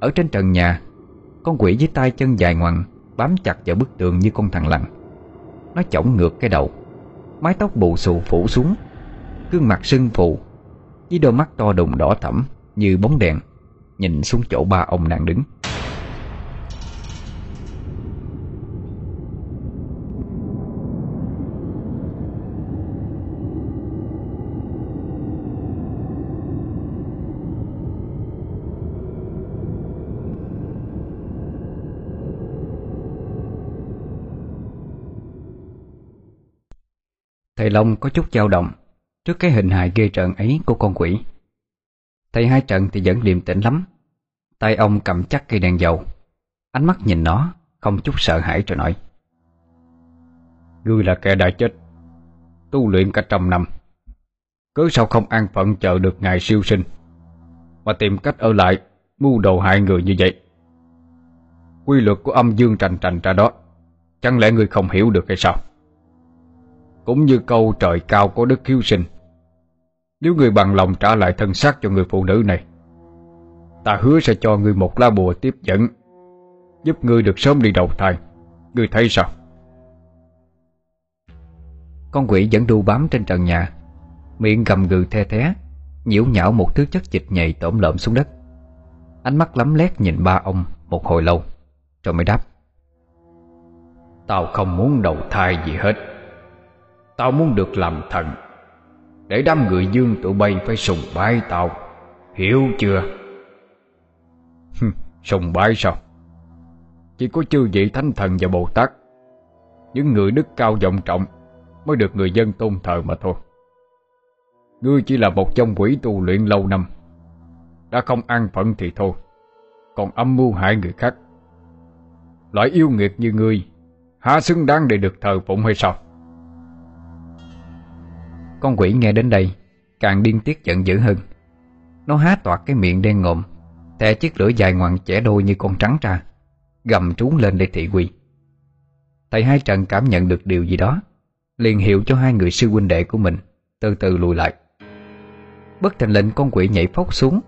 Ở trên trần nhà, con quỷ với tay chân dài ngoằng Bám chặt vào bức tường như con thằng lằn. Nó chổng ngược cái đầu, Mái tóc bù xù phủ xuống, Gương mặt sưng phù, Với đôi mắt to đùng đỏ thẫm Như bóng đèn Nhìn xuống chỗ ba ông đang đứng. Long có chút dao động Trước cái hình hài ghê trợn ấy của con quỷ. Thầy hai trận thì vẫn điềm tĩnh lắm. Tay ông cầm chắc cây đèn dầu. Ánh mắt nhìn nó, Không chút sợ hãi rồi nói. Ngươi là kẻ đã chết. Tu luyện cả trăm năm. Cứ sao không an phận chờ được ngày siêu sinh? Mà tìm cách ở lại, Mưu đồ hại người như vậy. Quy luật của âm dương trành trành ra đó, Chẳng lẽ ngươi không hiểu được hay sao? Cũng như câu trời cao có đức hiếu sinh. Nếu người bằng lòng trả lại thân xác cho người phụ nữ này Ta hứa sẽ cho người một lá bùa tiếp dẫn Giúp ngươi được sớm đi đầu thai. Ngươi thấy sao? Con quỷ vẫn đu bám trên trần nhà Miệng gầm gừ the thé Nhiễu nhão một thứ chất dịch nhầy tổm lợm xuống đất. Ánh mắt lắm lét nhìn ba ông Một hồi lâu Rồi mới đáp. Tao không muốn đầu thai gì hết Tao muốn được làm thần. Để đám người dương tụi bay phải sùng bái tao. Hiểu chưa? Sùng bái sao? Chỉ có chư vị thánh thần và Bồ Tát, Những người đức cao vọng trọng Mới được người dân tôn thờ mà thôi. Ngươi chỉ là một trong quỷ tu luyện lâu năm, Đã không an phận thì thôi, Còn âm mưu hại người khác. Loại yêu nghiệt như ngươi, Há xứng đáng để được thờ phụng hay sao? Con quỷ nghe đến đây, Càng điên tiết giận dữ hơn. Nó há toạc cái miệng đen ngộm thè chiếc lưỡi dài ngoằn chẻ đôi như con trắng ra Gầm trúng lên để thị quỳ Thầy hai trần cảm nhận được điều gì đó, Liền hiệu cho hai người sư huynh đệ của mình Từ từ lùi lại. Bất thành lệnh con quỷ nhảy phốc xuống,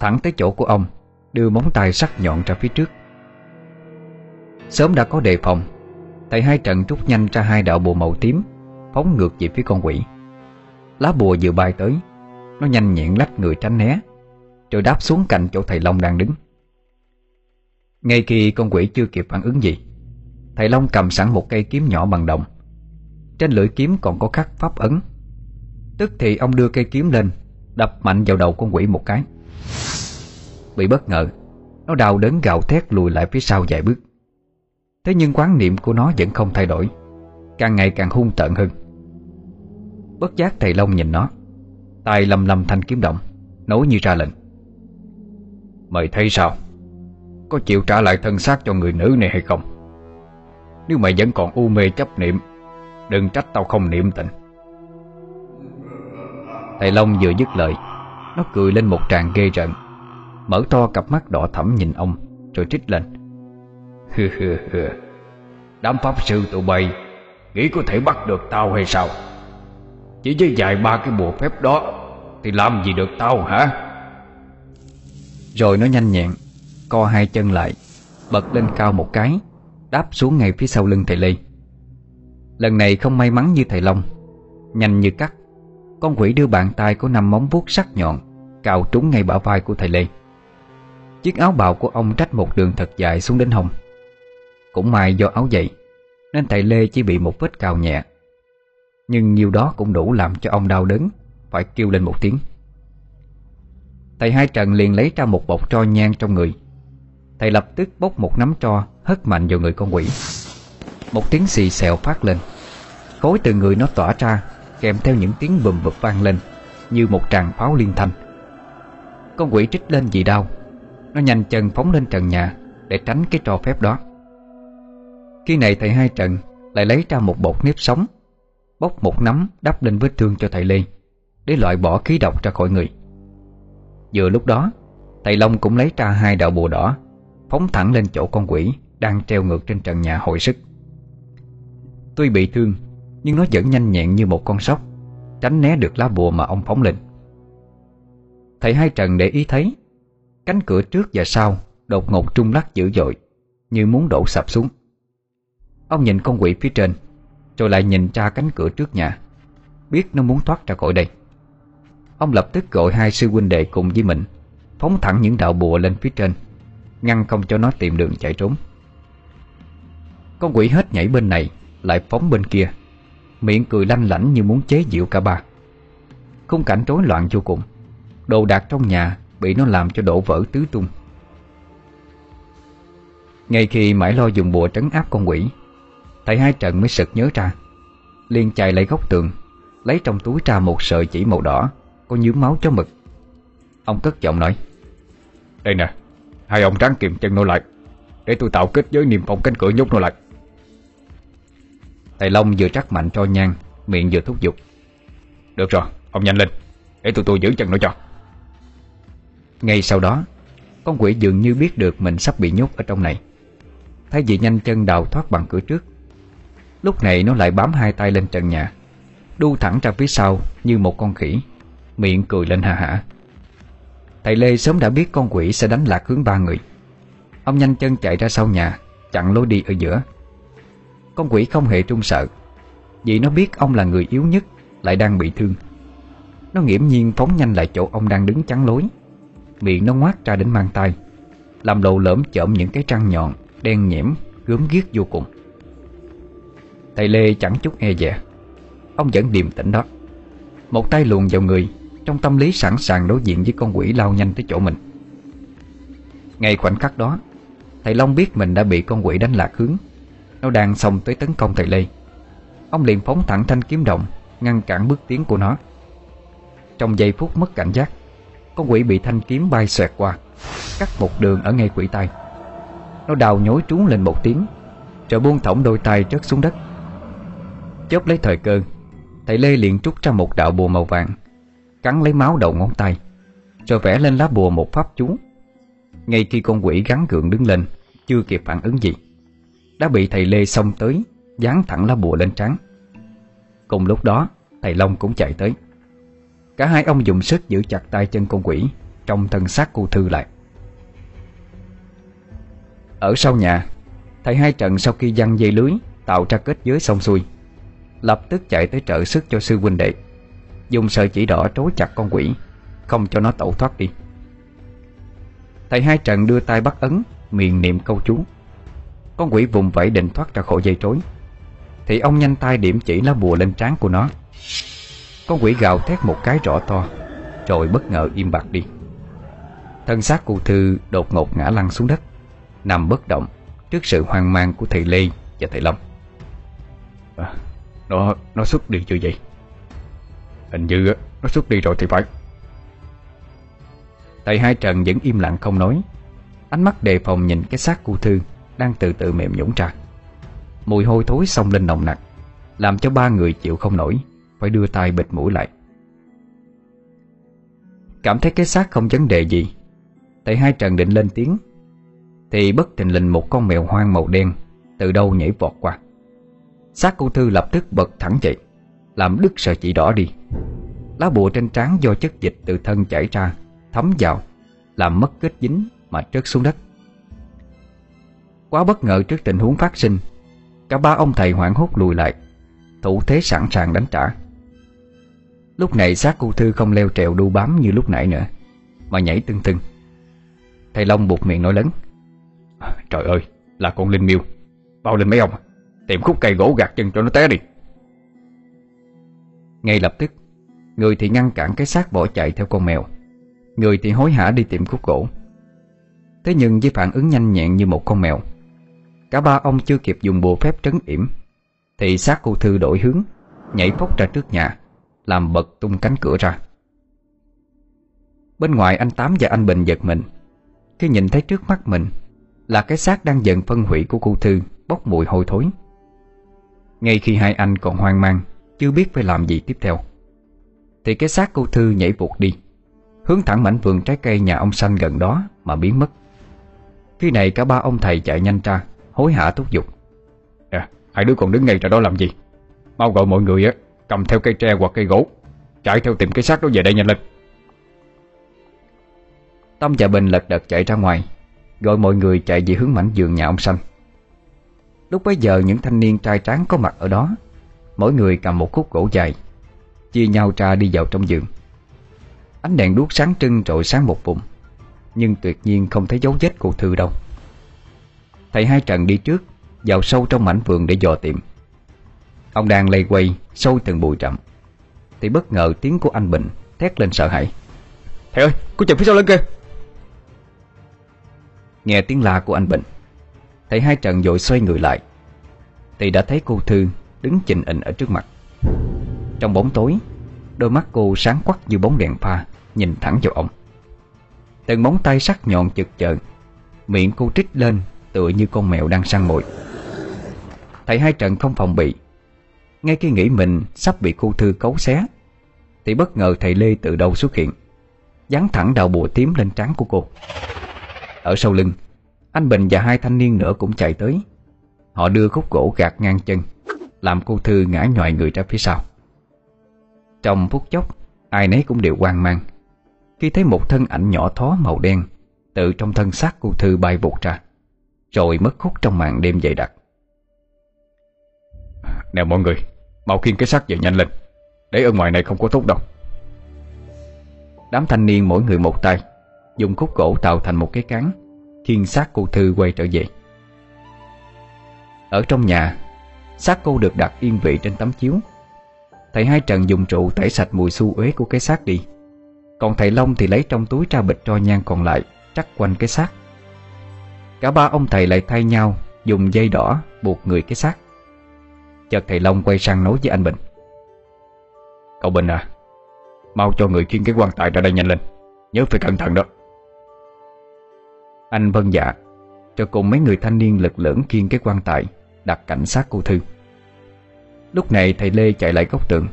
Thẳng tới chỗ của ông, Đưa móng tay sắc nhọn ra phía trước. Sớm đã có đề phòng, Thầy hai trận rút nhanh ra hai đạo bùa màu tím, Phóng ngược về phía con quỷ. Lá bùa vừa bay tới. Nó nhanh nhẹn lách người tránh né, Rồi đáp xuống cạnh chỗ thầy Long đang đứng. Ngay khi con quỷ chưa kịp phản ứng gì, Thầy Long cầm sẵn một cây kiếm nhỏ bằng đồng. Trên lưỡi kiếm còn có khắc pháp ấn. Tức thì ông đưa cây kiếm lên, Đập mạnh vào đầu con quỷ một cái. Bị bất ngờ, Nó đau đớn gào thét lùi lại phía sau vài bước. Thế nhưng quán niệm của nó vẫn không thay đổi, Càng ngày càng hung tợn hơn. Bất giác thầy Long nhìn nó. Tay lầm lầm thanh kiếm động, Nói như ra lệnh. Mày thấy sao? Có chịu trả lại thân xác cho người nữ này hay không? Nếu mày vẫn còn u mê chấp niệm, Đừng trách tao không niệm tình. Thầy Long vừa dứt lời, Nó cười lên một tràng ghê rợn, Mở to cặp mắt đỏ thẫm nhìn ông, Rồi trích lên. Hừ hừ hừ. Đám pháp sư tụi bay, Nghĩ có thể bắt được tao hay sao? Chỉ với vài ba cái bùa phép đó Thì làm gì được tao hả? Rồi nó nhanh nhẹn, Co hai chân lại, Bật lên cao một cái, Đáp xuống ngay phía sau lưng thầy Lê. Lần này không may mắn như thầy Long, Nhanh như cắt, Con quỷ đưa bàn tay có năm móng vuốt sắc nhọn, Cào trúng ngay bả vai của thầy Lê. Chiếc áo bào của ông trách một đường thật dài xuống đến hông. Cũng may do áo dày, Nên thầy Lê chỉ bị một vết cào nhẹ. Nhưng nhiều đó cũng đủ làm cho ông đau đớn, Phải kêu lên một tiếng. Thầy Hai Trần liền lấy ra một bọc tro nhang trong người. Thầy lập tức bốc một nắm tro, Hất mạnh vào người con quỷ. Một tiếng xì xèo phát lên. Khối từ người nó tỏa ra, Kèm theo những tiếng bùm bụp vang lên, Như một tràng pháo liên thanh. Con quỷ trích lên vì đau. Nó nhanh chân phóng lên trần nhà Để tránh cái trò phép đó. Khi này thầy hai trần Lại lấy ra một bột nếp sống Bốc một nắm đắp lên vết thương cho thầy Lê, Để loại bỏ khí độc ra khỏi người. Vừa lúc đó, Thầy Long cũng lấy ra hai đạo bùa đỏ, Phóng thẳng lên chỗ con quỷ Đang treo ngược trên trần nhà hồi sức. Tuy bị thương, Nhưng nó vẫn nhanh nhẹn như một con sóc, Tránh né được lá bùa mà ông phóng lên. Thầy hai trần để ý thấy, Cánh cửa trước và sau Đột ngột trung lắc dữ dội, Như muốn đổ sập xuống. Ông nhìn con quỷ phía trên rồi lại nhìn ra cánh cửa trước nhà. Biết nó muốn thoát ra khỏi đây. Ông lập tức gọi hai sư huynh đệ cùng với mình, Phóng thẳng những đạo bùa lên phía trên, Ngăn không cho nó tìm đường chạy trốn. Con quỷ hết nhảy bên này, Lại phóng bên kia. Miệng cười lanh lảnh như muốn chế giễu cả ba. Khung cảnh rối loạn vô cùng. Đồ đạc trong nhà Bị nó làm cho đổ vỡ tứ tung. Ngay khi mãi lo dùng bùa trấn áp con quỷ Thầy hai trận mới sực nhớ ra. Liền chạy lại góc tường Lấy trong túi ra một sợi chỉ màu đỏ Có nhúm máu cho mực. Ông cất giọng nói Đây nè Hai ông ráng kiềm chân nó lại Để tôi tạo kết giới niềm phong cánh cửa nhốt nó lại. Thầy Long vừa trắc mạnh cho nhang Miệng vừa thúc giục. Được rồi, ông nhanh lên Để tụi tôi giữ chân nó cho. Ngay sau đó Con quỷ dường như biết được mình sắp bị nhốt ở trong này. Thay vì nhanh chân đào thoát bằng cửa trước Lúc này nó lại bám hai tay lên trần nhà, Đu thẳng ra phía sau Như một con khỉ, Miệng cười lên hà hả. Thầy Lê sớm đã biết con quỷ sẽ đánh lạc hướng ba người. Ông nhanh chân chạy ra sau nhà, Chặn lối đi ở giữa. Con quỷ không hề trung sợ, Vì nó biết ông là người yếu nhất, Lại đang bị thương. Nó nghiễm nhiên phóng nhanh lại chỗ ông đang đứng chắn lối, Miệng nó ngoác ra đến mang tay, Làm lộ lỡm chởm những cái răng nhọn, Đen nhiễm gớm ghiếc vô cùng. Thầy Lê chẳng chút e dè. Ông vẫn điềm tĩnh đó. Một tay luồn vào người, Trong tâm lý sẵn sàng đối diện với con quỷ lao nhanh tới chỗ mình. Ngay khoảnh khắc đó, Thầy Long biết mình đã bị con quỷ đánh lạc hướng. Nó đang xông tới tấn công thầy Lê. Ông liền phóng thẳng thanh kiếm động Ngăn cản bước tiến của nó. Trong giây phút mất cảnh giác, Con quỷ bị thanh kiếm bay xoẹt qua, Cắt một đường ở ngay quỷ tay Nó đào nhối trúng lên một tiếng, Rồi buông thõng đôi tay rớt xuống đất. Chớp lấy thời cơ, Thầy Lê liền trút ra một đạo bùa màu vàng, Cắn lấy máu đầu ngón tay Rồi vẽ lên lá bùa một pháp chú. Ngay khi con quỷ gắn gượng đứng lên, Chưa kịp phản ứng gì, Đã bị thầy Lê xông tới Dán thẳng lá bùa lên trán. Cùng lúc đó, Thầy Long cũng chạy tới. Cả hai ông dùng sức giữ chặt tay chân con quỷ, Trong thân xác cô Thư lại. Ở sau nhà, Thầy hai trận sau khi giăng dây lưới, Tạo ra kết giới xong xuôi Lập tức chạy tới trợ sức cho sư huynh đệ. Dùng sợi chỉ đỏ trối chặt con quỷ Không cho nó tẩu thoát đi. Thầy hai trận đưa tay bắt ấn Miệng niệm câu chú. Con quỷ vùng vẫy định thoát ra khỏi dây trối. Thì ông nhanh tay điểm chỉ lá bùa lên trán của nó. Con quỷ gào thét một cái rõ to Rồi bất ngờ im bặt đi. Thân xác cụ thư đột ngột ngã lăn xuống đất Nằm bất động Trước sự hoang mang của thầy Lê và thầy Long à, nó nó xuất đi chưa vậy Hình như nó xuất đi rồi thì phải. Thầy hai Trần vẫn im lặng không nói. Ánh mắt đề phòng nhìn cái xác cô Thư Đang từ từ mềm nhũng ra. Mùi hôi thối xông lên nồng nặc, Làm cho ba người chịu không nổi, Phải đưa tay bịt mũi lại. Cảm thấy cái xác không vấn đề gì. Thầy hai Trần định lên tiếng, Thì bất tình lình một con mèo hoang màu đen Từ đâu nhảy vọt qua. Xác cô Thư lập tức bật thẳng dậy. Làm đứt sợi chỉ đỏ đi. Lá bùa trên trán do chất dịch từ thân chảy ra, Thấm vào, Làm mất kết dính mà trớt xuống đất. Quá bất ngờ trước tình huống phát sinh, Cả ba ông thầy hoảng hốt lùi lại, Thủ thế sẵn sàng đánh trả. Lúc này xác cô Thư không leo trèo đu bám như lúc nãy nữa, Mà nhảy tưng tưng. Thầy Long buộc miệng nói lớn, Trời ơi, là con Linh Miêu, Bao lên mấy ông à? Tìm khúc cây gỗ gạt chân cho nó té đi. Ngay lập tức, Người thì ngăn cản cái xác bỏ chạy theo con mèo. Người thì hối hả đi tìm khúc gỗ. Thế nhưng với phản ứng nhanh nhẹn như một con mèo, Cả ba ông chưa kịp dùng bùa phép trấn yểm, Thì xác cô Thư đổi hướng, Nhảy phốc ra trước nhà, Làm bật tung cánh cửa ra. Bên ngoài anh Tám và anh Bình giật mình, Khi nhìn thấy trước mắt mình Là cái xác đang dần phân hủy của cô Thư, Bốc mùi hôi thối. Ngay khi hai anh còn hoang mang Chưa biết phải làm gì tiếp theo. Thì cái xác cô Thư nhảy vụt đi Hướng thẳng mảnh vườn trái cây nhà ông Xanh gần đó Mà biến mất. Khi này cả ba ông thầy chạy nhanh ra Hối hả thúc giục. À, Hai đứa còn đứng ngay ra đó làm gì? Mau gọi mọi người á cầm theo cây tre hoặc cây gỗ Chạy theo tìm cái xác đó về đây nhanh lên. Tâm và Bình lật đật chạy ra ngoài Gọi mọi người chạy về hướng mảnh vườn nhà ông Xanh. Lúc bấy giờ những thanh niên trai tráng có mặt ở đó. Mỗi người cầm một khúc gỗ dài Chia nhau ra đi vào trong vườn Ánh đèn đuốc sáng trưng trội sáng một vùng Nhưng tuyệt nhiên không thấy dấu vết của Thư đâu. Thầy hai Trần đi trước Vào sâu trong mảnh vườn để dò tìm. Ông đang lây quay Sâu từng bụi rậm. Thì bất ngờ tiếng của anh Bình Thét lên sợ hãi. Thầy ơi, cô chạy phía sau lên kìa. Nghe tiếng la của anh Bình Thầy hai Trần dội xoay người lại, Thì đã thấy cô Thư Đứng chình ình ở trước mặt. Trong bóng tối, Đôi mắt cô sáng quắc như bóng đèn pha, Nhìn thẳng vào ông. Từng móng tay sắc nhọn chực chờn Miệng cô trích lên Tựa như con mèo đang săn mồi. Thầy hai trận không phòng bị, Ngay khi nghĩ mình sắp bị cô Thư cấu xé, Thì bất ngờ thầy Lê từ đâu xuất hiện, Dán thẳng đầu bùa tím lên trán của cô. Ở sau lưng anh Bình và hai thanh niên nữa cũng chạy tới. Họ đưa khúc gỗ gạt ngang chân Làm cô Thư ngã nhòi người ra phía sau. Trong phút chốc Ai nấy cũng đều hoang mang. Khi thấy một thân ảnh nhỏ thó màu đen Từ trong thân xác cô Thư bay vụt ra Rồi mất khúc trong màn đêm dày đặc. Nè mọi người Mau khiêng cái xác về nhanh lên Để ở ngoài này không có tốt đâu. Đám thanh niên mỗi người một tay Dùng khúc gỗ tạo thành một cái cán Khiên xác cô Thư quay trở về. Ở trong nhà, xác cô được đặt yên vị trên tấm chiếu. Thầy Hai Trần dùng trụ tẩy sạch mùi su uế của cái xác đi. Còn thầy Long thì lấy trong túi tra bịch tro nhang còn lại, Trắc quanh cái xác. Cả ba ông thầy lại thay nhau Dùng dây đỏ buộc người cái xác. Chợt thầy Long quay sang nói với anh Bình. Cậu Bình à Mau cho người khiêng cái quan tài ra đây nhanh lên, Nhớ phải cẩn thận đó. Anh vâng dạ Rồi cùng mấy người thanh niên lực lưỡng khiêng cái quan tài, Đặt cảnh sát cô Thư. Lúc này thầy Lê chạy lại góc tường,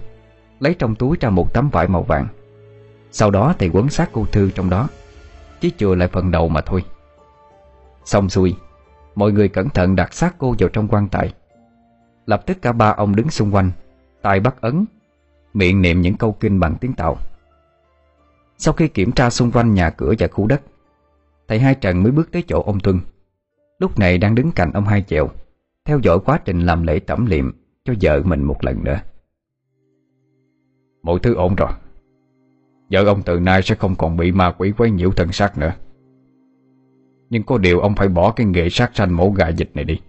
Lấy trong túi ra một tấm vải màu vàng. Sau đó thầy quấn sát cô Thư trong đó Chỉ chừa lại phần đầu mà thôi. Xong xuôi, Mọi người cẩn thận đặt xác cô vào trong quan tài. Lập tức cả ba ông đứng xung quanh, tay bắt ấn, Miệng niệm những câu kinh bằng tiếng Tàu. Sau khi kiểm tra xung quanh nhà cửa và khu đất Thầy Hai Trần mới bước tới chỗ ông Tuân. Lúc này đang đứng cạnh ông Hai Chèo, Theo dõi quá trình làm lễ tẩm liệm Cho vợ mình một lần nữa. Mọi thứ ổn rồi. Vợ ông từ nay sẽ không còn bị ma quỷ quấy nhiễu thân xác nữa. Nhưng có điều ông phải bỏ cái nghề sát sanh mổ gà dịch này đi.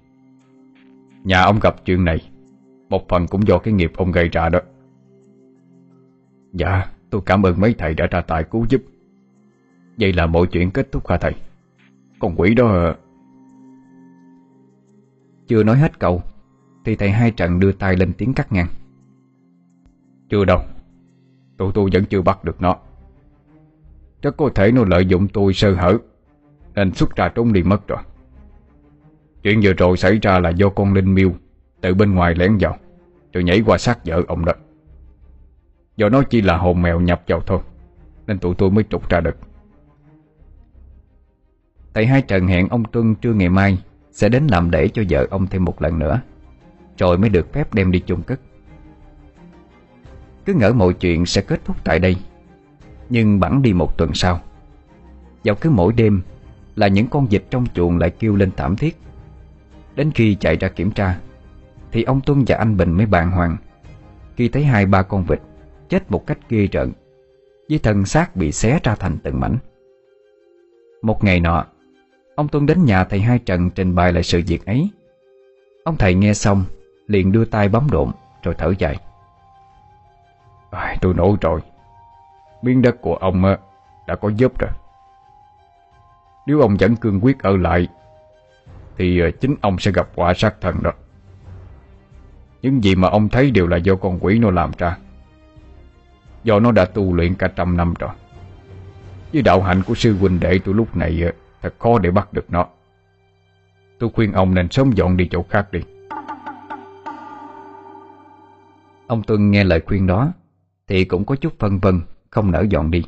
Nhà ông gặp chuyện này, Một phần cũng do cái nghiệp ông gây ra đó. Dạ tôi cảm ơn mấy thầy đã ra tài cứu giúp. Vậy là mọi chuyện kết thúc hả thầy? Con quỷ đó Chưa nói hết câu Thì thầy hai trận đưa tay lên tiếng cắt ngang. Chưa đâu Tụi tôi vẫn chưa bắt được nó. Chắc có thể nó lợi dụng tôi sơ hở Nên xuất ra trốn đi mất rồi. Chuyện vừa rồi xảy ra là do con Linh Miêu Từ bên ngoài lén vào Rồi nhảy qua sát vợ ông đó. Do nó chỉ là hồn mèo nhập vào thôi Nên tụi tôi mới trục ra được Thầy hai Trần hẹn ông Tuân trưa ngày mai, Sẽ đến làm để cho vợ ông thêm một lần nữa. Rồi mới được phép đem đi chung cất. Cứ ngỡ mọi chuyện sẽ kết thúc tại đây, Nhưng bẵng đi một tuần sau. Vào cứ mỗi đêm, Là những con vịt trong chuồng lại kêu lên thảm thiết. Đến khi chạy ra kiểm tra, Thì ông Tuân và anh Bình mới bàng hoàng. Khi thấy hai ba con vịt Chết một cách ghê rợn, Với thân xác bị xé ra thành từng mảnh. Một ngày nọ Ông Tuân đến nhà thầy Hai Trần trình bày lại sự việc ấy. Ông thầy nghe xong Liền đưa tay bấm độn Rồi thở dài. À, Tôi nổ rồi. Miếng đất của ông đã có giúp rồi. Nếu ông vẫn cương quyết ở lại Thì ờ, chính ông sẽ gặp quả sát thần đó. Những gì mà ông thấy đều là do con quỷ nó làm ra. Do nó đã tu luyện cả trăm năm rồi. Với đạo hạnh của sư huynh đệ tôi lúc này Thật khó để bắt được nó. Tôi khuyên ông nên sớm dọn đi chỗ khác đi. Ông Tuân nghe lời khuyên đó, Thì cũng có chút phân vân, Không nỡ dọn đi.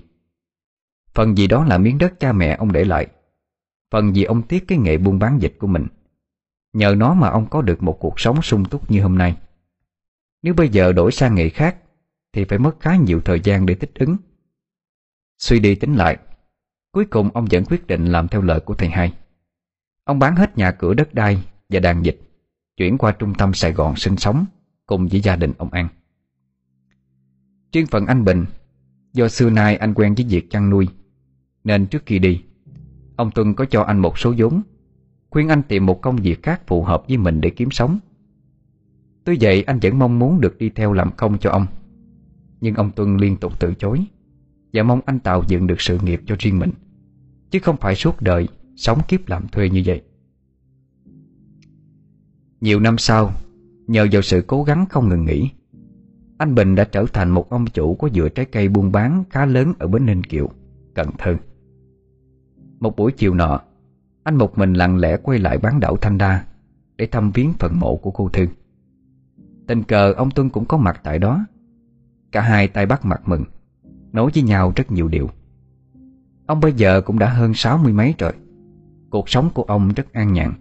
Phần gì đó là miếng đất cha mẹ ông để lại, Phần gì ông tiếc cái nghệ buôn bán dịch của mình. Nhờ nó mà ông có được một cuộc sống sung túc như hôm nay. Nếu bây giờ đổi sang nghề khác, Thì phải mất khá nhiều thời gian để thích ứng. Suy đi tính lại Cuối cùng ông vẫn quyết định làm theo lời của thầy hai. Ông bán hết nhà cửa đất đai và đàn dịch Chuyển qua trung tâm Sài Gòn sinh sống Cùng với gia đình ông An. Riêng phần anh Bình, Do xưa nay anh quen với việc chăn nuôi, Nên trước khi đi, Ông Tuân có cho anh một số vốn, Khuyên anh tìm một công việc khác phù hợp với mình để kiếm sống. Tuy vậy, anh vẫn mong muốn được đi theo làm công cho ông, Nhưng ông Tuân liên tục từ chối. Và mong anh tạo dựng được sự nghiệp cho riêng mình Chứ không phải suốt đời Sống kiếp làm thuê như vậy. Nhiều năm sau Nhờ vào sự cố gắng không ngừng nghỉ Anh Bình đã trở thành một ông chủ Có dựa trái cây buôn bán khá lớn Ở Bến Ninh Kiều, Cần Thơ. Một buổi chiều nọ Anh một mình lặng lẽ quay lại bán đảo Thanh Đa Để thăm viếng phần mộ của cô Thư. Tình cờ ông Tuân cũng có mặt tại đó Cả hai tay bắt mặt mừng. Nói với nhau rất nhiều điều. Ông bây giờ cũng đã hơn sáu mươi mấy rồi. Cuộc sống của ông rất an nhàn.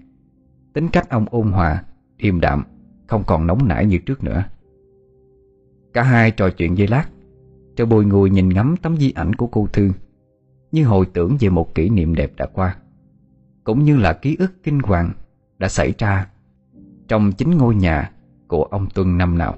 Tính cách ông ôn hòa, điềm đạm Không còn nóng nảy như trước nữa. Cả hai trò chuyện dây lát Rồi bồi ngồi nhìn ngắm tấm di ảnh của cô Thư Như hồi tưởng về một kỷ niệm đẹp đã qua Cũng như là ký ức kinh hoàng Đã xảy ra Trong chính ngôi nhà của ông Tuân năm nào.